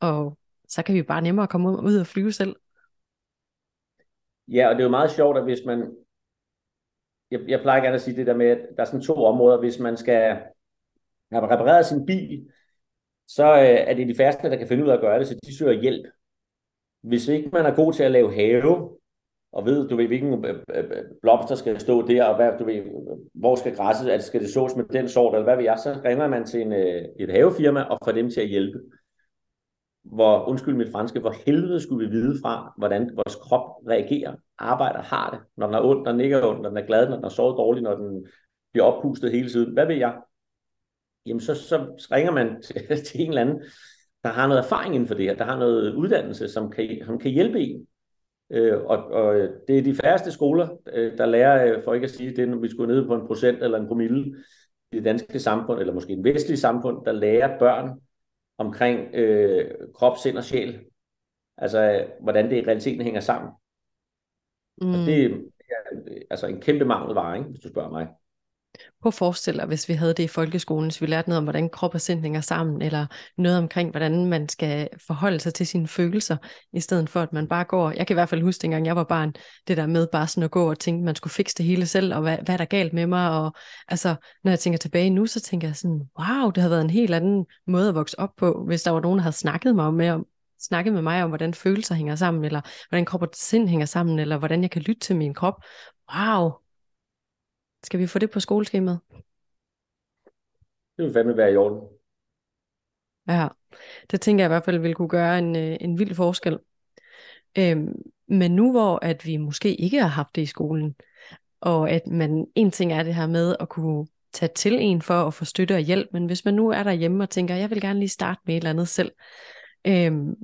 Og så kan vi bare nemmere komme ud og flyve selv. Ja, og det er jo meget sjovt, at hvis man, jeg, jeg plejer gerne at sige det der med, at der er sådan to områder, hvis man skal har repareret sin bil, så øh, er det de færreste, der kan finde ud af at gøre det, så de søger hjælp. Hvis ikke man er god til at lave have, og ved, du ved, hvilken øh, øh, øh, blomster skal stå der, og hvad, du ved, hvor skal græsset, at skal det sås med den sort, eller hvad ved jeg, så ringer man til en, et havefirma og får dem til at hjælpe. Hvor, undskyld mit franske, hvor helvede skulle vi vide fra, hvordan vores krop reagerer, arbejder, har det, når den er ondt, når den ikke er ondt, når den er glad, når den er sovet dårligt, når den bliver oppustet hele tiden. Hvad ved jeg? Jamen så, så ringer man til, til en eller anden, der har noget erfaring inden for det her, der har noget uddannelse, som kan, som kan hjælpe en. Øh, og, og det er de færreste skoler, øh, der lærer, øh, for ikke at sige det, når vi skulle ned på en procent eller en promille i det danske samfund, eller måske en vestlig samfund, der lærer børn omkring øh, krop, sind og sjæl. Altså, hvordan det i realiteten hænger sammen. Mm. Og det er altså en kæmpe mangelvare, ikke, hvis du spørger mig. Prøv at forestille dig, hvis vi havde det i folkeskolen, så vi lærte noget om, hvordan krop og sind hænger sammen, eller noget omkring, hvordan man skal forholde sig til sine følelser, i stedet for at man bare går, jeg kan i hvert fald huske, dengang jeg var barn, det der med bare sådan at gå og tænke, man skulle fikse det hele selv, og hvad, hvad er der galt med mig, og altså, når jeg tænker tilbage nu, så tænker jeg sådan, wow, det har været en helt anden måde at vokse op på, hvis der var nogen, der havde snakket mig med om, snakket med mig om, hvordan følelser hænger sammen, eller hvordan krop og sind hænger sammen, eller hvordan jeg kan lytte til min krop. Wow, skal vi få det på skoleskemaet? Det vil fandme være i orden. Ja, det tænker jeg i hvert fald vil kunne gøre en, øh, en vild forskel. Øhm, men nu hvor at vi måske ikke har haft det i skolen, og at man, en ting er det her med at kunne tage til en for at få støtte og hjælp, men hvis man nu er derhjemme og tænker, jeg vil gerne lige starte med et eller andet selv, øhm,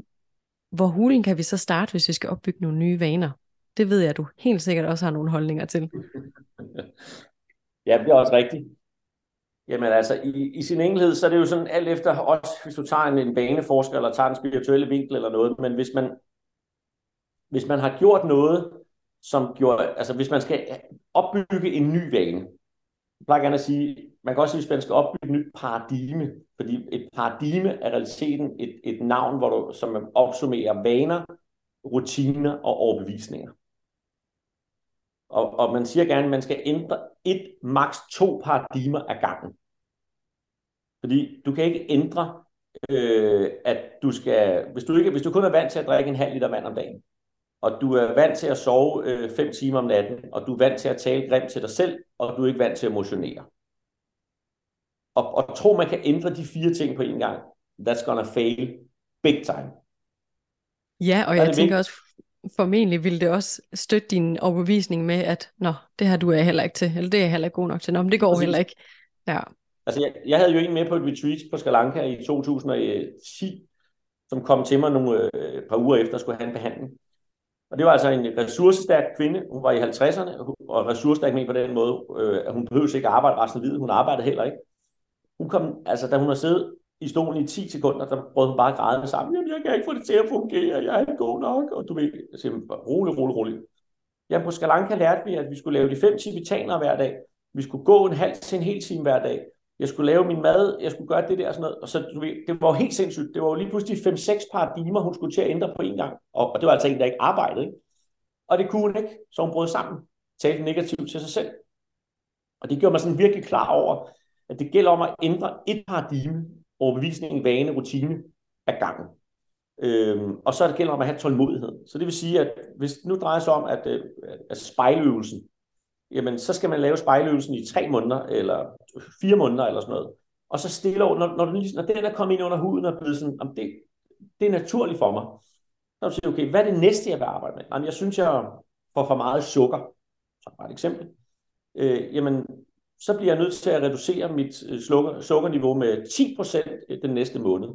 hvor hulen kan vi så starte, hvis vi skal opbygge nogle nye vaner? Det ved jeg, at du helt sikkert også har nogle holdninger til. Ja, det er også rigtigt. Jamen altså, i, i sin enkelhed, så er det jo sådan alt efter, også hvis du tager en, en baneforsker, eller tager en spirituelle vinkel eller noget, men hvis man, hvis man har gjort noget, som gjorde, altså hvis man skal opbygge en ny vane, jeg plejer gerne at sige, man kan også sige, hvis man skal opbygge et nyt paradigme, fordi et paradigme er realiteten et, et navn, hvor du, som man opsummerer vaner, rutiner og overbevisninger. Og, og man siger gerne, at man skal ændre et, maks to paradigmer af gangen. Fordi du kan ikke ændre, øh, at du skal, hvis du, ikke, hvis du kun er vant til at drikke en halv liter vand om dagen, og du er vant til at sove øh, fem timer om natten, og du er vant til at tale grimt til dig selv, og du er ikke vant til at motionere. Og, og tro, man kan ændre de fire ting på en gang. That's gonna fail big time. Ja, og jeg tænker vigtigt. også, formentlig ville det også støtte din overbevisning med, at nå, det her du er heller ikke til, eller det er heller ikke god nok til, nå, men det går Præcis. heller ikke. Ja. Altså, jeg, jeg havde jo en med på et retreat på Sri Lanka i 2010, som kom til mig nogle øh, par uger efter, skulle have en behandling. Og det var altså en ressourcestærk kvinde. Hun var i 50'erne, og ressourcestærk med på den måde, øh, at hun behøvede ikke at arbejde resten af livet. Hun arbejdede heller ikke. Hun kom, altså da hun har siddet i stolen i 10 sekunder, der prøvede hun bare at græde sammen. Jamen, jeg kan ikke få det til at fungere, jeg er ikke god nok. Og du ved, jeg siger, rolig, rolig, rolig. Jamen, på Sri Lanka lærte vi, at vi skulle lave de fem tibetanere hver dag. Vi skulle gå en halv til en hel time hver dag. Jeg skulle lave min mad, jeg skulle gøre det der og sådan noget. Og så, du ved, det var helt sindssygt. Det var jo lige pludselig 5-6 paradigmer, hun skulle til at ændre på en gang. Og, og det var altså en, der ikke arbejdede. Ikke? Og det kunne hun ikke, så hun brød sammen. Talte negativt til sig selv. Og det gjorde mig sådan virkelig klar over, at det gælder om at ændre et paradigme, overbevisning, vane, rutine af gangen. Øhm, og så er det gælder om at have tålmodighed. Så det vil sige, at hvis nu drejer sig om, at, øh, at, spejløvelsen, jamen så skal man lave spejløvelsen i tre måneder, eller fire måneder, eller sådan noget. Og så stille over, når, når, den, når den er kommet ind under huden og blevet sådan, om det, det er naturligt for mig. Så du siger, okay, hvad er det næste, jeg vil arbejde med? Jamen, jeg synes, jeg får for meget sukker, som bare et eksempel. Øh, jamen, så bliver jeg nødt til at reducere mit øh, sukker, sukkerniveau med 10% øh, den næste måned.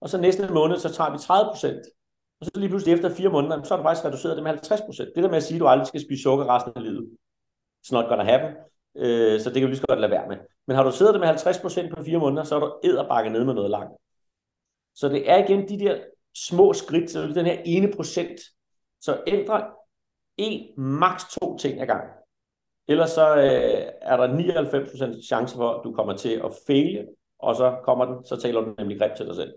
Og så næste måned, så tager vi 30%. Og så lige pludselig efter fire måneder, så har du faktisk reduceret det med 50%. Det der med at sige, at du aldrig skal spise sukker resten af livet. It's not gonna happen. Øh, så det kan vi lige så godt lade være med. Men har du siddet det med 50% på fire måneder, så er du æderbakke ned med noget langt. Så det er igen de der små skridt, så den her ene procent. Så ændre en, maks to ting ad gang. Ellers så øh, er der 99% chance for, at du kommer til at faile, og så kommer den, så taler du nemlig grimt til dig selv.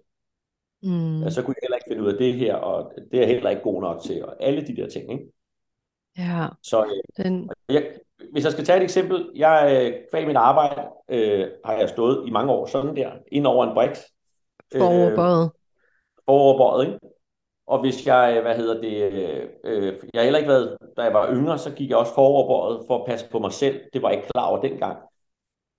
Mm. Så kunne jeg heller ikke finde ud af det her, og det er heller ikke god nok til, og alle de der ting. Ikke? Ja. Så øh, den... jeg, hvis jeg skal tage et eksempel, jeg øh, kvæg mit arbejde, øh, har jeg stået i mange år sådan der, ind over en briks. Foroverbøjet. Øh, foroverbøjet, ikke? Og hvis jeg, hvad hedder det, øh, øh, jeg har heller ikke været, da jeg var yngre, så gik jeg også foroverbøjet for at passe på mig selv. Det var jeg ikke klar over dengang.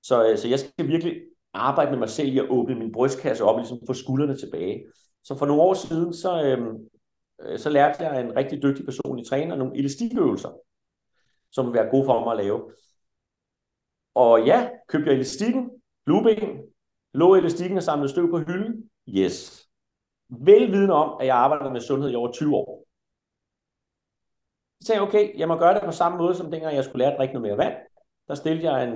Så, øh, så jeg skal virkelig arbejde med mig selv i at åbne min brystkasse op og ligesom få skuldrene tilbage. Så for nogle år siden, så, øh, øh, så lærte jeg en rigtig dygtig personlig træner nogle elastikøvelser, som vil være gode for mig at lave. Og ja, købte jeg elastikken, blueben, lå elastikken og samlede støv på hylden. Yes, velvidende om, at jeg arbejder med sundhed i over 20 år. Så sagde jeg, okay, jeg må gøre det på samme måde, som dengang jeg skulle lære at drikke noget mere vand. Der stillede jeg en,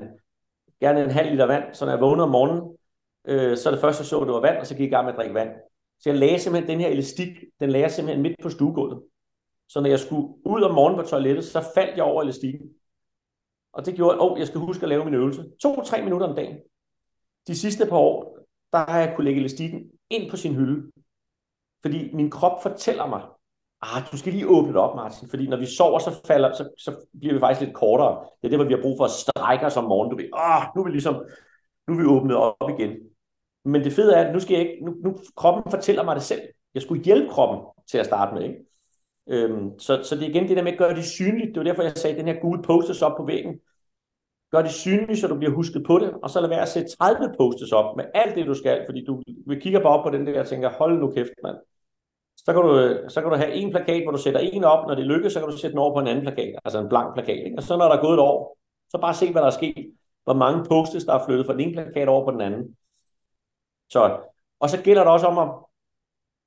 gerne en halv liter vand, så når jeg vågnede om morgenen, øh, så det første, jeg så, det var vand, og så gik jeg i gang med at drikke vand. Så jeg lagde simpelthen den her elastik, den lagde jeg simpelthen midt på stuegulvet. Så når jeg skulle ud om morgenen på toilettet, så faldt jeg over elastikken. Og det gjorde, at oh, jeg skal huske at lave min øvelse. To-tre minutter om dagen. De sidste par år, der har jeg kunne lægge elastikken ind på sin hylde. Fordi min krop fortæller mig, ah, du skal lige åbne det op, Martin, fordi når vi sover, så, falder, så, så bliver vi faktisk lidt kortere. Det er det, hvor vi har brug for at strække os om morgenen. Du ved, ah, nu er vi ligesom, nu er vi åbnet op igen. Men det fede er, at nu skal jeg ikke, nu, nu kroppen fortæller mig det selv. Jeg skulle hjælpe kroppen til at starte med, ikke? Øhm, så, så det er igen det der med at gøre det synligt. Det var derfor, jeg sagde, at den her gule posters op på væggen. Gør det synligt, så du bliver husket på det, og så lad være at sætte 30 posters op med alt det, du skal, fordi du kigger bare op på den der og tænker, hold nu kæft, mand. Så kan, du, så kan du have en plakat, hvor du sætter en op, når det lykkes, så kan du sætte den over på en anden plakat, altså en blank plakat. Ikke? Og så når der er gået et år, så bare se, hvad der er sket. Hvor mange posters, der er flyttet fra den ene plakat over på den anden. Så, og så gælder det også om at,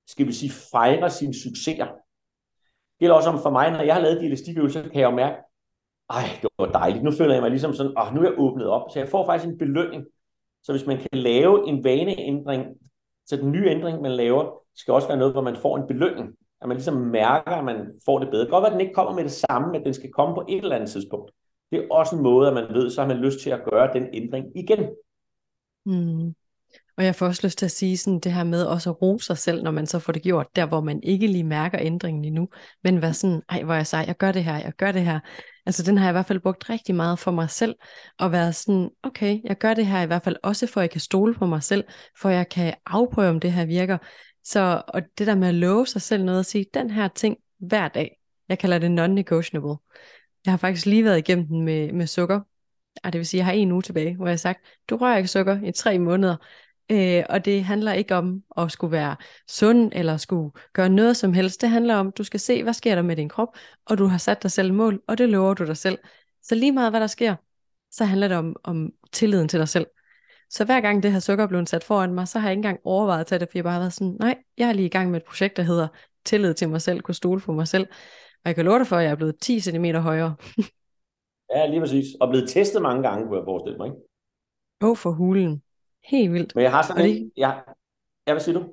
skal vi sige, fejre sine succeser. Det gælder også om for mig, når jeg har lavet de elastikøvelser, kan jeg jo mærke, ej, det var dejligt. Nu føler jeg mig ligesom sådan, åh, nu er jeg åbnet op. Så jeg får faktisk en belønning. Så hvis man kan lave en vaneændring, så den nye ændring, man laver, skal også være noget, hvor man får en belønning. At man ligesom mærker, at man får det bedre. Det kan godt være, at den ikke kommer med det samme, men den skal komme på et eller andet tidspunkt. Det er også en måde, at man ved, så har man lyst til at gøre den ændring igen. Mm. Og jeg får også lyst til at sige sådan det her med også at rose sig selv, når man så får det gjort, der hvor man ikke lige mærker ændringen endnu, men være sådan, ej hvor er jeg sej, jeg gør det her, jeg gør det her. Altså den har jeg i hvert fald brugt rigtig meget for mig selv, og være sådan, okay, jeg gør det her i hvert fald også, for jeg kan stole på mig selv, for jeg kan afprøve, om det her virker. Så og det der med at love sig selv noget, at sige, den her ting hver dag, jeg kalder det non-negotiable. Jeg har faktisk lige været igennem den med, med sukker, og det vil sige, at jeg har en uge tilbage, hvor jeg har sagt, du rører ikke sukker i tre måneder, Øh, og det handler ikke om at skulle være sund eller skulle gøre noget som helst. Det handler om, at du skal se, hvad sker der med din krop, og du har sat dig selv mål, og det lover du dig selv. Så lige meget hvad der sker, så handler det om, om tilliden til dig selv. Så hver gang det her sukker blev sat foran mig, så har jeg ikke engang overvejet at tage det, fordi jeg bare har været sådan, nej, jeg er lige i gang med et projekt, der hedder tillid til mig selv, kunne stole på mig selv. Og jeg kan love dig for, at jeg er blevet 10 cm højere. ja, lige præcis. Og blevet testet mange gange, kunne jeg forestille mig. Ikke? Åh, for hulen. Helt vildt. Men jeg har sådan det... en, jeg, ja, hvad siger du?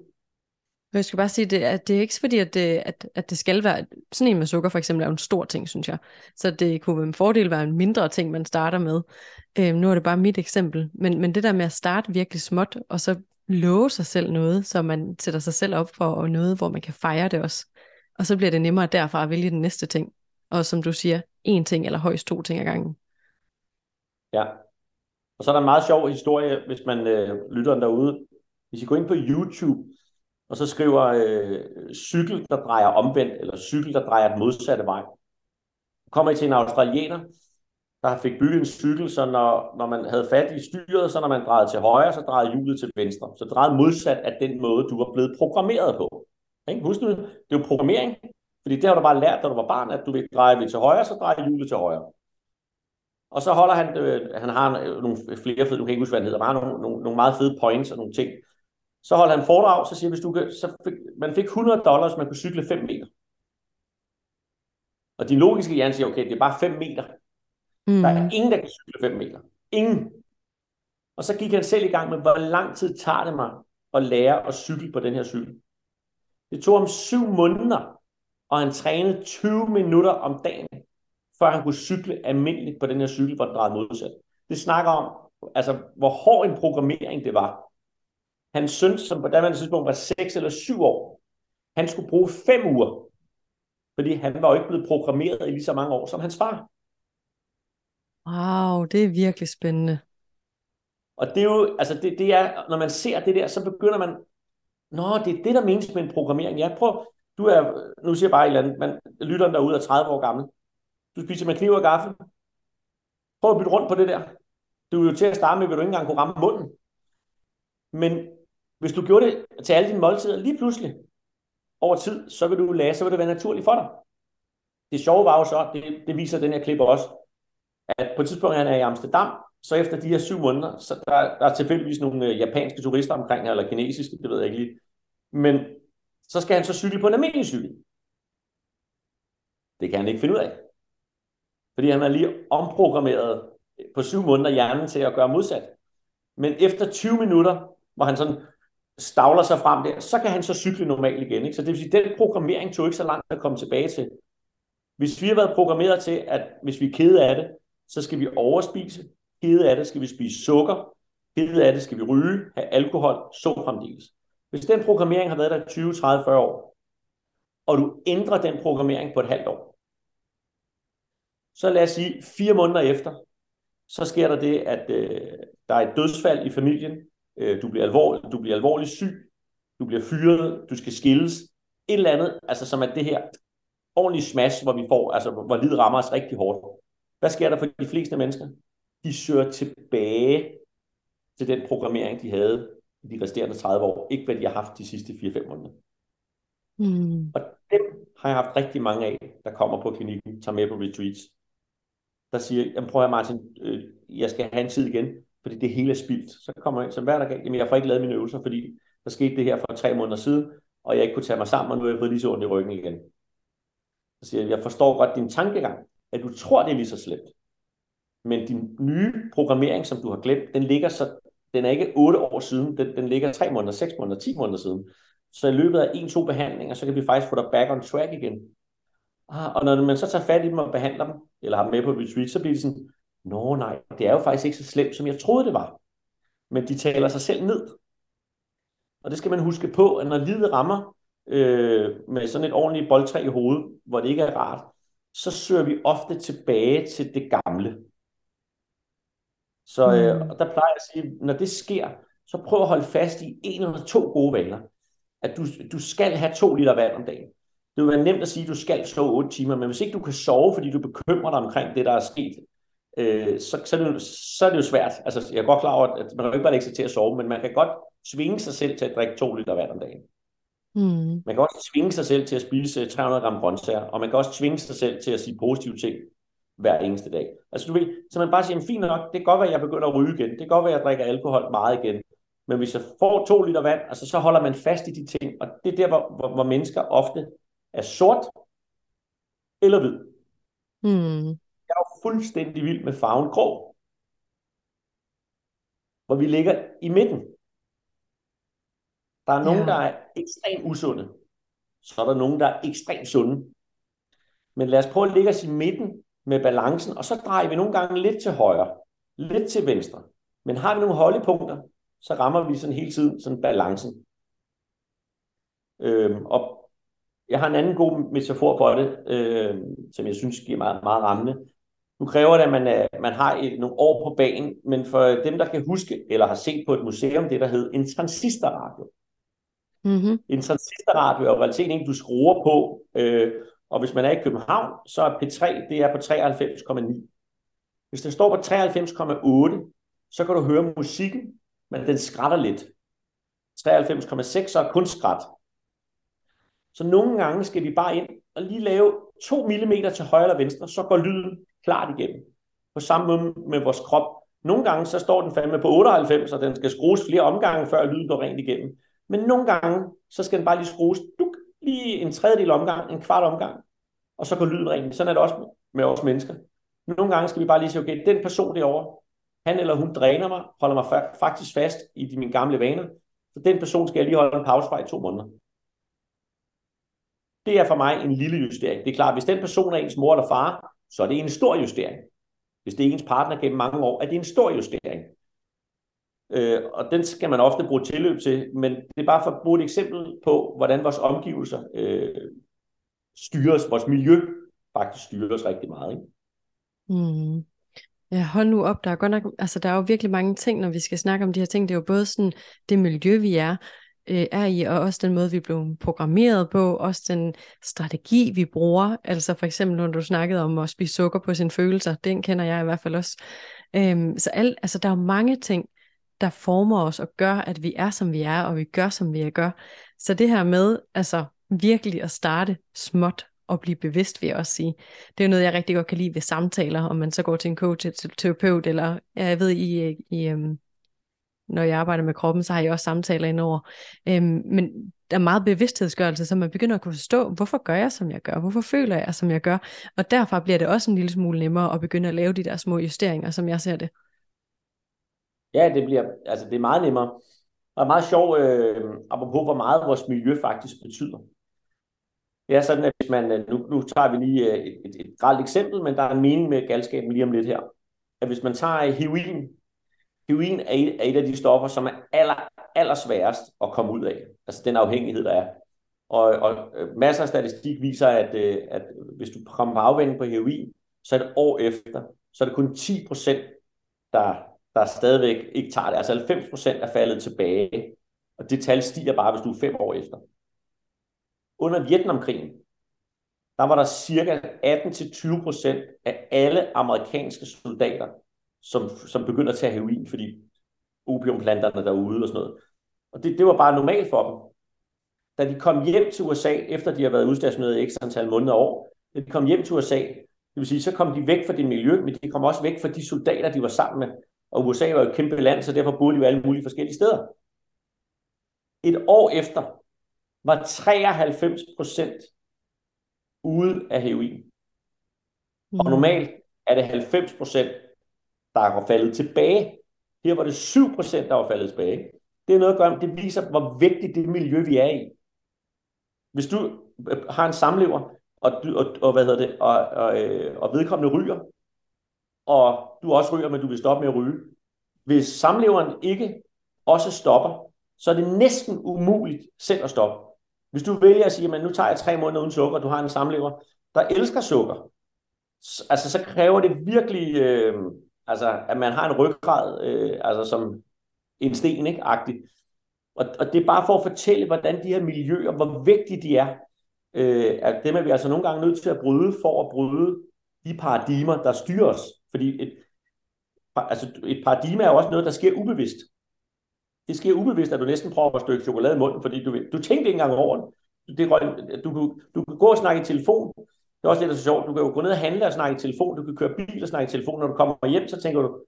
Jeg skal bare sige, det, at det er ikke fordi, at det, at, at det skal være, sådan en med sukker for eksempel er jo en stor ting, synes jeg. Så det kunne med en fordel være en mindre ting, man starter med. Øhm, nu er det bare mit eksempel. Men, men det der med at starte virkelig småt, og så love sig selv noget, så man sætter sig selv op for og noget, hvor man kan fejre det også. Og så bliver det nemmere derfra at vælge den næste ting. Og som du siger, en ting eller højst to ting ad gangen. Ja, og så er der en meget sjov historie, hvis man øh, lytter derude. Hvis I går ind på YouTube, og så skriver øh, cykel, der drejer omvendt, eller cykel, der drejer den modsatte vej. kommer I til en australiener, der fik bygget en cykel, så når, når man havde fat i styret, så når man drejede til højre, så drejede hjulet til venstre. Så drejede modsat af den måde, du var blevet programmeret på. Ikke? Husk nu, det er jo programmering, fordi det har du bare lært, da du var barn, at du vil dreje til højre, så drejer hjulet til højre. Og så holder han, øh, han har nogle flere fede, du kan ikke huske, hvad han hedder, bare nogle, nogle, nogle meget fede points og nogle ting. Så holder han foredrag, så siger hvis du kan, så fik, man fik 100 dollars, man kunne cykle 5 meter. Og din logiske hjerne siger, okay, det er bare 5 meter. Mm. Der er ingen, der kan cykle 5 meter. Ingen. Og så gik han selv i gang med, hvor lang tid tager det mig at lære at cykle på den her cykel. Det tog ham syv måneder, og han trænede 20 minutter om dagen før han kunne cykle almindeligt på den her cykel, hvor den drejede modsat. Det snakker om, altså, hvor hård en programmering det var. Hans søn, som på daværende tidspunkt var 6 eller 7 år, han skulle bruge 5 uger, fordi han var jo ikke blevet programmeret i lige så mange år som hans far. Wow, det er virkelig spændende. Og det er jo, altså det, det er, når man ser det der, så begynder man, nå, det er det, der menes med en programmering. Ja, prøv, du er, nu siger jeg bare et eller andet, men lytteren derude er 30 år gammel. Du spiser med kniv og gaffel. Prøv at bytte rundt på det der. Du er jo til at starte med, vil du ikke engang kunne ramme munden. Men hvis du gjorde det til alle dine måltider lige pludselig over tid, så vil du lære, så vil det være naturligt for dig. Det sjove var jo så, det, det viser den her klip også, at på et tidspunkt han er i Amsterdam, så efter de her syv måneder, så der, der er tilfældigvis nogle øh, japanske turister omkring her, eller kinesiske, det ved jeg ikke lige. Men så skal han så cykle på en almindelig cykel. Det kan han ikke finde ud af. Fordi han har lige omprogrammeret på syv måneder hjernen til at gøre modsat. Men efter 20 minutter, hvor han sådan stavler sig frem der, så kan han så cykle normalt igen. Ikke? Så det vil sige, at den programmering tog ikke så langt at komme tilbage til. Hvis vi har været programmeret til, at hvis vi er kede af det, så skal vi overspise. Kede af det skal vi spise sukker. Kede af det skal vi ryge, have alkohol, så fremdeles. Hvis den programmering har været der 20, 30, 40 år, og du ændrer den programmering på et halvt år, så lad os sige, fire måneder efter, så sker der det, at øh, der er et dødsfald i familien, øh, du, bliver alvorlig, du bliver alvorligt syg, du bliver fyret, du skal skilles, et eller andet, altså som er det her ordentlige smash, hvor vi får, altså hvor livet rammer os rigtig hårdt. Hvad sker der for de fleste mennesker? De søger tilbage til den programmering, de havde i de resterende 30 år, ikke hvad de har haft de sidste 4-5 måneder. Mm. Og dem har jeg haft rigtig mange af, der kommer på klinikken, tager med på retreats der siger, jamen prøv at Martin, øh, jeg skal have en tid igen, fordi det hele er spildt. Så kommer jeg så hvad er der galt? Jamen jeg får ikke lavet mine øvelser, fordi der skete det her for tre måneder siden, og jeg ikke kunne tage mig sammen, og nu har jeg fået lige så ondt i ryggen igen. Så siger jeg, jeg forstår godt din tankegang, at du tror, det er lige så slemt. Men din nye programmering, som du har glemt, den ligger så den er ikke 8 år siden, den, den ligger 3 måneder, 6 måneder, 10 måneder siden. Så i løbet af en-to behandlinger, så kan vi faktisk få dig back on track igen. Ah, og når man så tager fat i dem og behandler dem, eller har dem med på retreat, så bliver de sådan, nå nej, det er jo faktisk ikke så slemt, som jeg troede det var. Men de taler sig selv ned. Og det skal man huske på, at når livet rammer øh, med sådan et ordentligt boldtræ i hovedet, hvor det ikke er rart, så søger vi ofte tilbage til det gamle. Så øh, mm. der plejer jeg at sige, når det sker, så prøv at holde fast i en eller to gode vaner. At du, du skal have to liter vand om dagen. Det vil være nemt at sige, at du skal sove 8 timer, men hvis ikke du kan sove, fordi du bekymrer dig omkring det, der er sket, øh, så, så, er det jo, så er det jo svært. Altså, jeg er godt klar over, at man kan ikke bare lægge sig til at sove, men man kan godt tvinge sig selv til at drikke 2 liter vand om dagen. Mm. Man kan også tvinge sig selv til at spise 300 gram grøntsager, og man kan også tvinge sig selv til at sige positive ting hver eneste dag. Altså du ved, så man bare siger, fint nok, det kan godt være, at jeg begynder at ryge igen, det kan godt være, at jeg drikker alkohol meget igen, men hvis jeg får to liter vand, altså så holder man fast i de ting, og det er der, hvor, hvor, hvor mennesker ofte er sort eller hvid. Mm. Jeg er jo fuldstændig vild med farven grå, hvor vi ligger i midten. Der er nogen, ja. der er ekstremt usunde. Så er der nogen, der er ekstremt sunde. Men lad os prøve at ligge os i midten med balancen, og så drejer vi nogle gange lidt til højre, lidt til venstre. Men har vi nogle holdepunkter, så rammer vi sådan hele tiden sådan balancen. Øhm, og jeg har en anden god metafor for det, øhm, som jeg synes giver meget, meget rammende. Nu kræver det, at man, er, man har et, nogle år på banen, men for dem, der kan huske eller har set på et museum, det der hed en transistorradio. Mm-hmm. En transistorradio er jo realiteten ikke, du skruer på, øh, og hvis man er i København, så er P3 det er på 93,9. Hvis den står på 93,8, så kan du høre musikken, men den skrætter lidt. 93,6 så er kun skræt. Så nogle gange skal vi bare ind og lige lave 2 mm til højre eller venstre, så går lyden klart igennem. På samme måde med vores krop. Nogle gange så står den fandme på 98, og den skal skrues flere omgange, før lyden går rent igennem. Men nogle gange, så skal den bare lige skrues duk, lige en tredjedel omgang, en kvart omgang, og så går lyden rent. Sådan er det også med os mennesker. Nogle gange skal vi bare lige sige, okay, den person derovre, han eller hun dræner mig, holder mig faktisk fast i de, mine gamle vaner, så den person skal jeg lige holde en pause fra i to måneder. Det er for mig en lille justering. Det er klart, hvis den person er ens mor eller far, så er det en stor justering. Hvis det er ens partner gennem mange år, er det en stor justering. Øh, og den skal man ofte bruge tilløb til, men det er bare for at bruge et eksempel på, hvordan vores omgivelser øh, styres, vores miljø faktisk styres rigtig meget. Ikke? Mm. Ja, hold nu op, der er godt nok, altså der er jo virkelig mange ting, når vi skal snakke om de her ting. Det er jo både sådan det miljø, vi er, øh, er i, og også den måde, vi blev programmeret på, også den strategi, vi bruger. Altså for eksempel, når du snakkede om at spise sukker på sine følelser, den kender jeg i hvert fald også. Øhm, så alt, altså, der er jo mange ting, der former os og gør, at vi er, som vi er, og vi gør, som vi gør. Så det her med, altså virkelig at starte småt og blive bevidst, vil jeg også sige. Det er noget, jeg rigtig godt kan lide ved samtaler, om man så går til en coach, til terapeut, eller jeg ved, i, i I når jeg arbejder med kroppen, så har jeg også samtaler indover. Øhm, men der er meget bevidsthedsgørelse, så man begynder at kunne forstå, hvorfor gør jeg, som jeg gør? Hvorfor føler jeg, som jeg gør? Og derfor bliver det også en lille smule nemmere at begynde at lave de der små justeringer, som jeg ser det. Ja, det bliver, altså det er meget nemmere. Og meget sjovt, øh, apropos hvor meget vores miljø faktisk betyder. Det er sådan, at hvis man, øh, nu, nu tager vi lige øh, et, et, et gralt eksempel, men der er en mening med galskaben lige om lidt her. At hvis man tager heroin, heroin er et, er et af de stoffer, som er aller, aller sværest at komme ud af. Altså den afhængighed, der er. Og, og øh, masser af statistik viser, at, øh, at hvis du kommer på afvænding på heroin, så er det år efter, så er det kun 10 procent, der, der stadigvæk ikke tager det. Altså 90 procent er faldet tilbage. Og det tal stiger bare, hvis du er fem år efter under Vietnamkrigen, der var der cirka 18-20% af alle amerikanske soldater, som, som begyndte at tage heroin, fordi opiumplanterne derude og sådan noget. Og det, det var bare normalt for dem. Da de kom hjem til USA, efter de har været udstationeret i ekstra antal måneder og år, da de kom hjem til USA, det vil sige, så kom de væk fra det miljø, men de kom også væk fra de soldater, de var sammen med. Og USA var jo et kæmpe land, så derfor boede de jo alle mulige forskellige steder. Et år efter, var 93 procent ude af heroin. Mm. Og normalt er det 90 procent, der er faldet tilbage. Her var det 7%, der var faldet tilbage. Det er noget at gøre, det viser, hvor vigtigt det miljø, vi er i. Hvis du øh, har en samlever, og, og, og, hvad hedder det, og, og, øh, og vedkommende ryger, og du også ryger, men du vil stoppe med at ryge. Hvis samleveren ikke også stopper, så er det næsten umuligt selv at stoppe. Hvis du vælger at sige, at nu tager jeg tre måneder uden sukker, og du har en samlever, der elsker sukker, altså så kræver det virkelig, øh, altså, at man har en ryggrad, øh, altså som en sten, ikke? Agtigt. Og, og det er bare for at fortælle, hvordan de her miljøer, hvor vigtige de er, øh, at dem er vi altså nogle gange nødt til at bryde, for at bryde de paradigmer, der styrer os. Fordi et, altså et paradigme er jo også noget, der sker ubevidst. Det sker ubevidst, at du næsten prøver at stykke chokolade i munden, fordi du, du tænkte ikke engang over det. det du, du, du kan gå og snakke i telefon. Det er også lidt så sjovt. Du kan jo gå ned og handle og snakke i telefon. Du kan køre bil og snakke i telefon. Når du kommer hjem, så tænker du,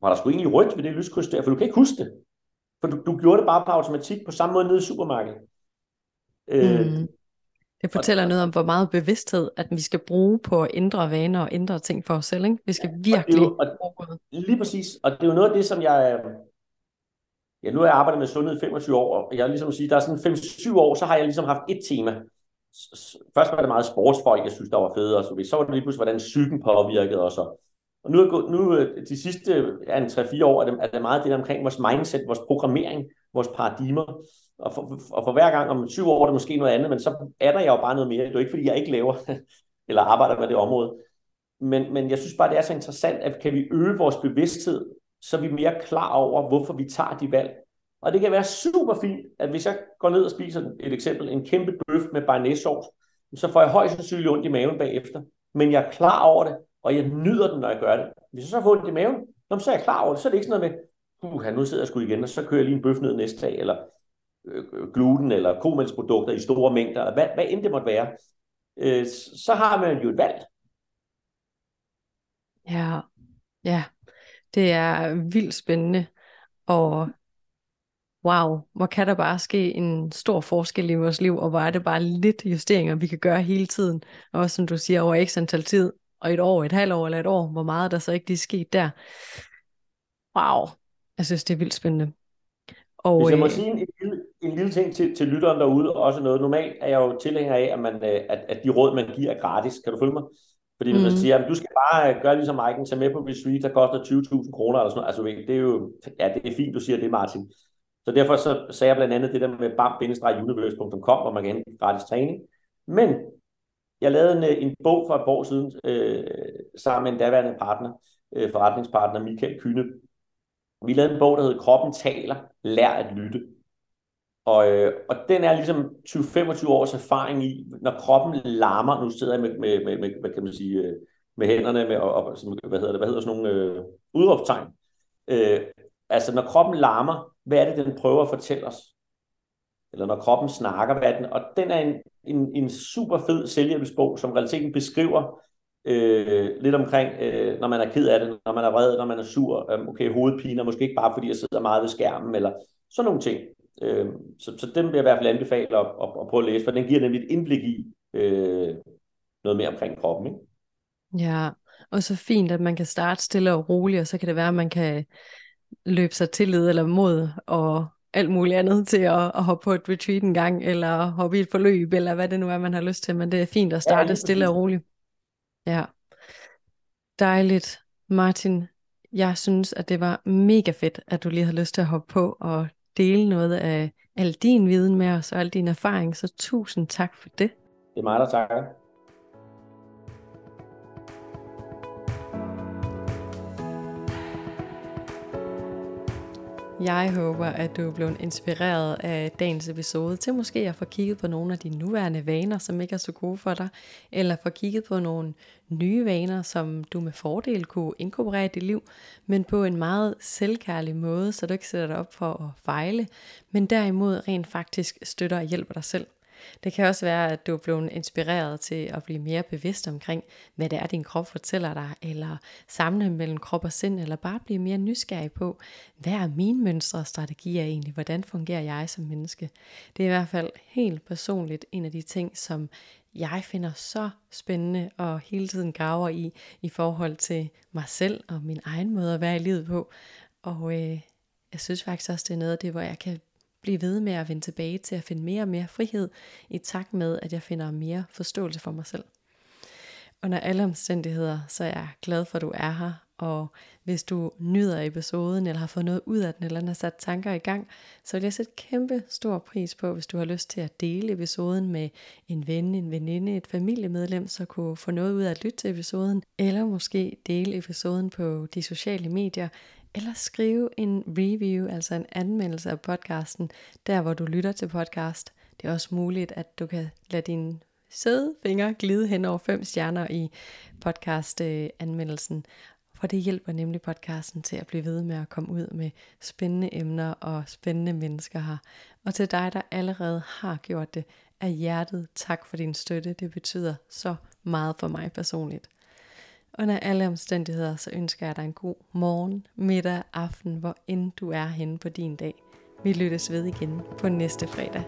var der sgu egentlig rødt ved det lyskryds der? For du kan ikke huske det. For du, du gjorde det bare på automatik på samme måde nede i supermarkedet. Øh, mm. Det fortæller og, noget om, hvor meget bevidsthed, at vi skal bruge på at ændre vaner og ændre ting for os selv. Ikke? Vi skal virkelig... Og jo, og, lige præcis. Og det er jo noget af det, som jeg... Ja, nu har jeg arbejdet med sundhed i 25 år, og jeg ligesom sige, der er sådan 5-7 år, så har jeg ligesom haft et tema. Først var det meget sportsfolk, jeg synes, der var fede, og så, så var det lige pludselig, hvordan psyken påvirkede os, og og nu, er, nu øh, de sidste ja, 3-4 år er det, er det meget det der omkring vores mindset, vores programmering, vores paradigmer. Og for, og for hver gang om 20 år er det måske noget andet, men så er der jo bare noget mere. Det er jo ikke, fordi jeg ikke laver eller arbejder med det område. Men, men jeg synes bare, det er så interessant, at kan vi øge vores bevidsthed, så er vi mere klar over, hvorfor vi tager de valg. Og det kan være super fint, at hvis jeg går ned og spiser et eksempel, en kæmpe bøf med bearnaisesauce, så får jeg højst sandsynligt ondt i maven bagefter. Men jeg er klar over det, og jeg nyder den, når jeg gør det. Hvis jeg så får ondt i maven, så er jeg klar over det. Så er det ikke sådan noget med, uh, nu sidder jeg sgu igen, og så kører jeg lige en bøf ned næste dag, eller øh, øh, gluten, eller komælsprodukter i store mængder, eller hvad, hvad end det måtte være. Øh, så har man jo et valg. Ja, ja. Det er vildt spændende, og wow, hvor kan der bare ske en stor forskel i vores liv, og hvor er det bare lidt justeringer, vi kan gøre hele tiden. Og også som du siger, over x antal tid, og et år, et halvt år eller et år, hvor meget der så ikke lige sket der. Wow, jeg synes, det er vildt spændende. Og, Hvis jeg må øh, sige en, en, lille, en lille ting til, til lytteren derude, også noget, normalt er jeg jo tilhænger af, at, man, øh, at, at de råd, man giver, er gratis. Kan du følge mig? Fordi mm. man siger, at du skal bare gøre ligesom Mike'en, tage med på retreat, der koster 20.000 kroner eller sådan noget. Altså, det er jo, ja, det er fint, du siger det, Martin. Så derfor så sagde jeg blandt andet det der med bam-universe.com, hvor man kan hente gratis træning. Men jeg lavede en, en bog for et år siden, øh, sammen med en daværende partner, øh, forretningspartner Michael Kyne. Vi lavede en bog, der hedder Kroppen taler, lær at lytte. Og, øh, og den er ligesom 20-25 års erfaring i, når kroppen larmer, nu sidder jeg med, med, med, med hvad kan man sige, øh, med hænderne, med, og, og, hvad hedder det, hvad hedder sådan nogle øh, udråbstegn. Øh, altså når kroppen larmer, hvad er det, den prøver at fortælle os? Eller når kroppen snakker, hvad er den? Og den er en, en, en super fed selvhjælpsbog, som realiteten beskriver øh, lidt omkring, øh, når man er ked af det, når man er vred, når man er sur, øh, okay, hovedpiner, måske ikke bare fordi jeg sidder meget ved skærmen, eller sådan nogle ting. Øh, så, så den vil jeg i hvert fald anbefale at, at, at prøve at læse, for den giver nemlig et indblik i øh, noget mere omkring kroppen. Ikke? Ja, og så fint, at man kan starte stille og roligt, og så kan det være, at man kan løbe sig tillid eller mod og alt muligt andet til at, at hoppe på et retreat en gang, eller hoppe i et forløb, eller hvad det nu er, man har lyst til. Men det er fint at starte ja, stille og roligt. Ja. Dejligt. Martin, jeg synes, at det var mega fedt, at du lige havde lyst til at hoppe på og dele noget af al din viden med os, og al din erfaring. Så tusind tak for det. Det er mig, der takker. Jeg håber, at du er blevet inspireret af dagens episode til måske at få kigget på nogle af de nuværende vaner, som ikke er så gode for dig, eller få kigget på nogle nye vaner, som du med fordel kunne inkorporere i dit liv, men på en meget selvkærlig måde, så du ikke sætter dig op for at fejle, men derimod rent faktisk støtter og hjælper dig selv. Det kan også være, at du er blevet inspireret til at blive mere bevidst omkring, hvad det er, din krop fortæller dig, eller samle mellem krop og sind, eller bare blive mere nysgerrig på, hvad er mine mønstre og strategier egentlig? Hvordan fungerer jeg som menneske? Det er i hvert fald helt personligt en af de ting, som jeg finder så spændende og hele tiden graver i, i forhold til mig selv og min egen måde at være i livet på. Og øh, jeg synes faktisk også, det er noget af det, hvor jeg kan blive ved med at vende tilbage til at finde mere og mere frihed, i takt med, at jeg finder mere forståelse for mig selv. Under alle omstændigheder, så er jeg glad for, at du er her, og hvis du nyder episoden, eller har fået noget ud af den, eller har sat tanker i gang, så vil jeg sætte kæmpe stor pris på, hvis du har lyst til at dele episoden med en ven, en veninde, et familiemedlem, så kunne få noget ud af at lytte til episoden, eller måske dele episoden på de sociale medier, eller skrive en review, altså en anmeldelse af podcasten, der hvor du lytter til podcast. Det er også muligt, at du kan lade din søde fingre glide hen over fem stjerner i podcast-anmeldelsen. For det hjælper nemlig podcasten til at blive ved med at komme ud med spændende emner og spændende mennesker her. Og til dig, der allerede har gjort det, af hjertet tak for din støtte. Det betyder så meget for mig personligt. Under alle omstændigheder, så ønsker jeg dig en god morgen, middag, aften, hvor end du er henne på din dag. Vi lyttes ved igen på næste fredag.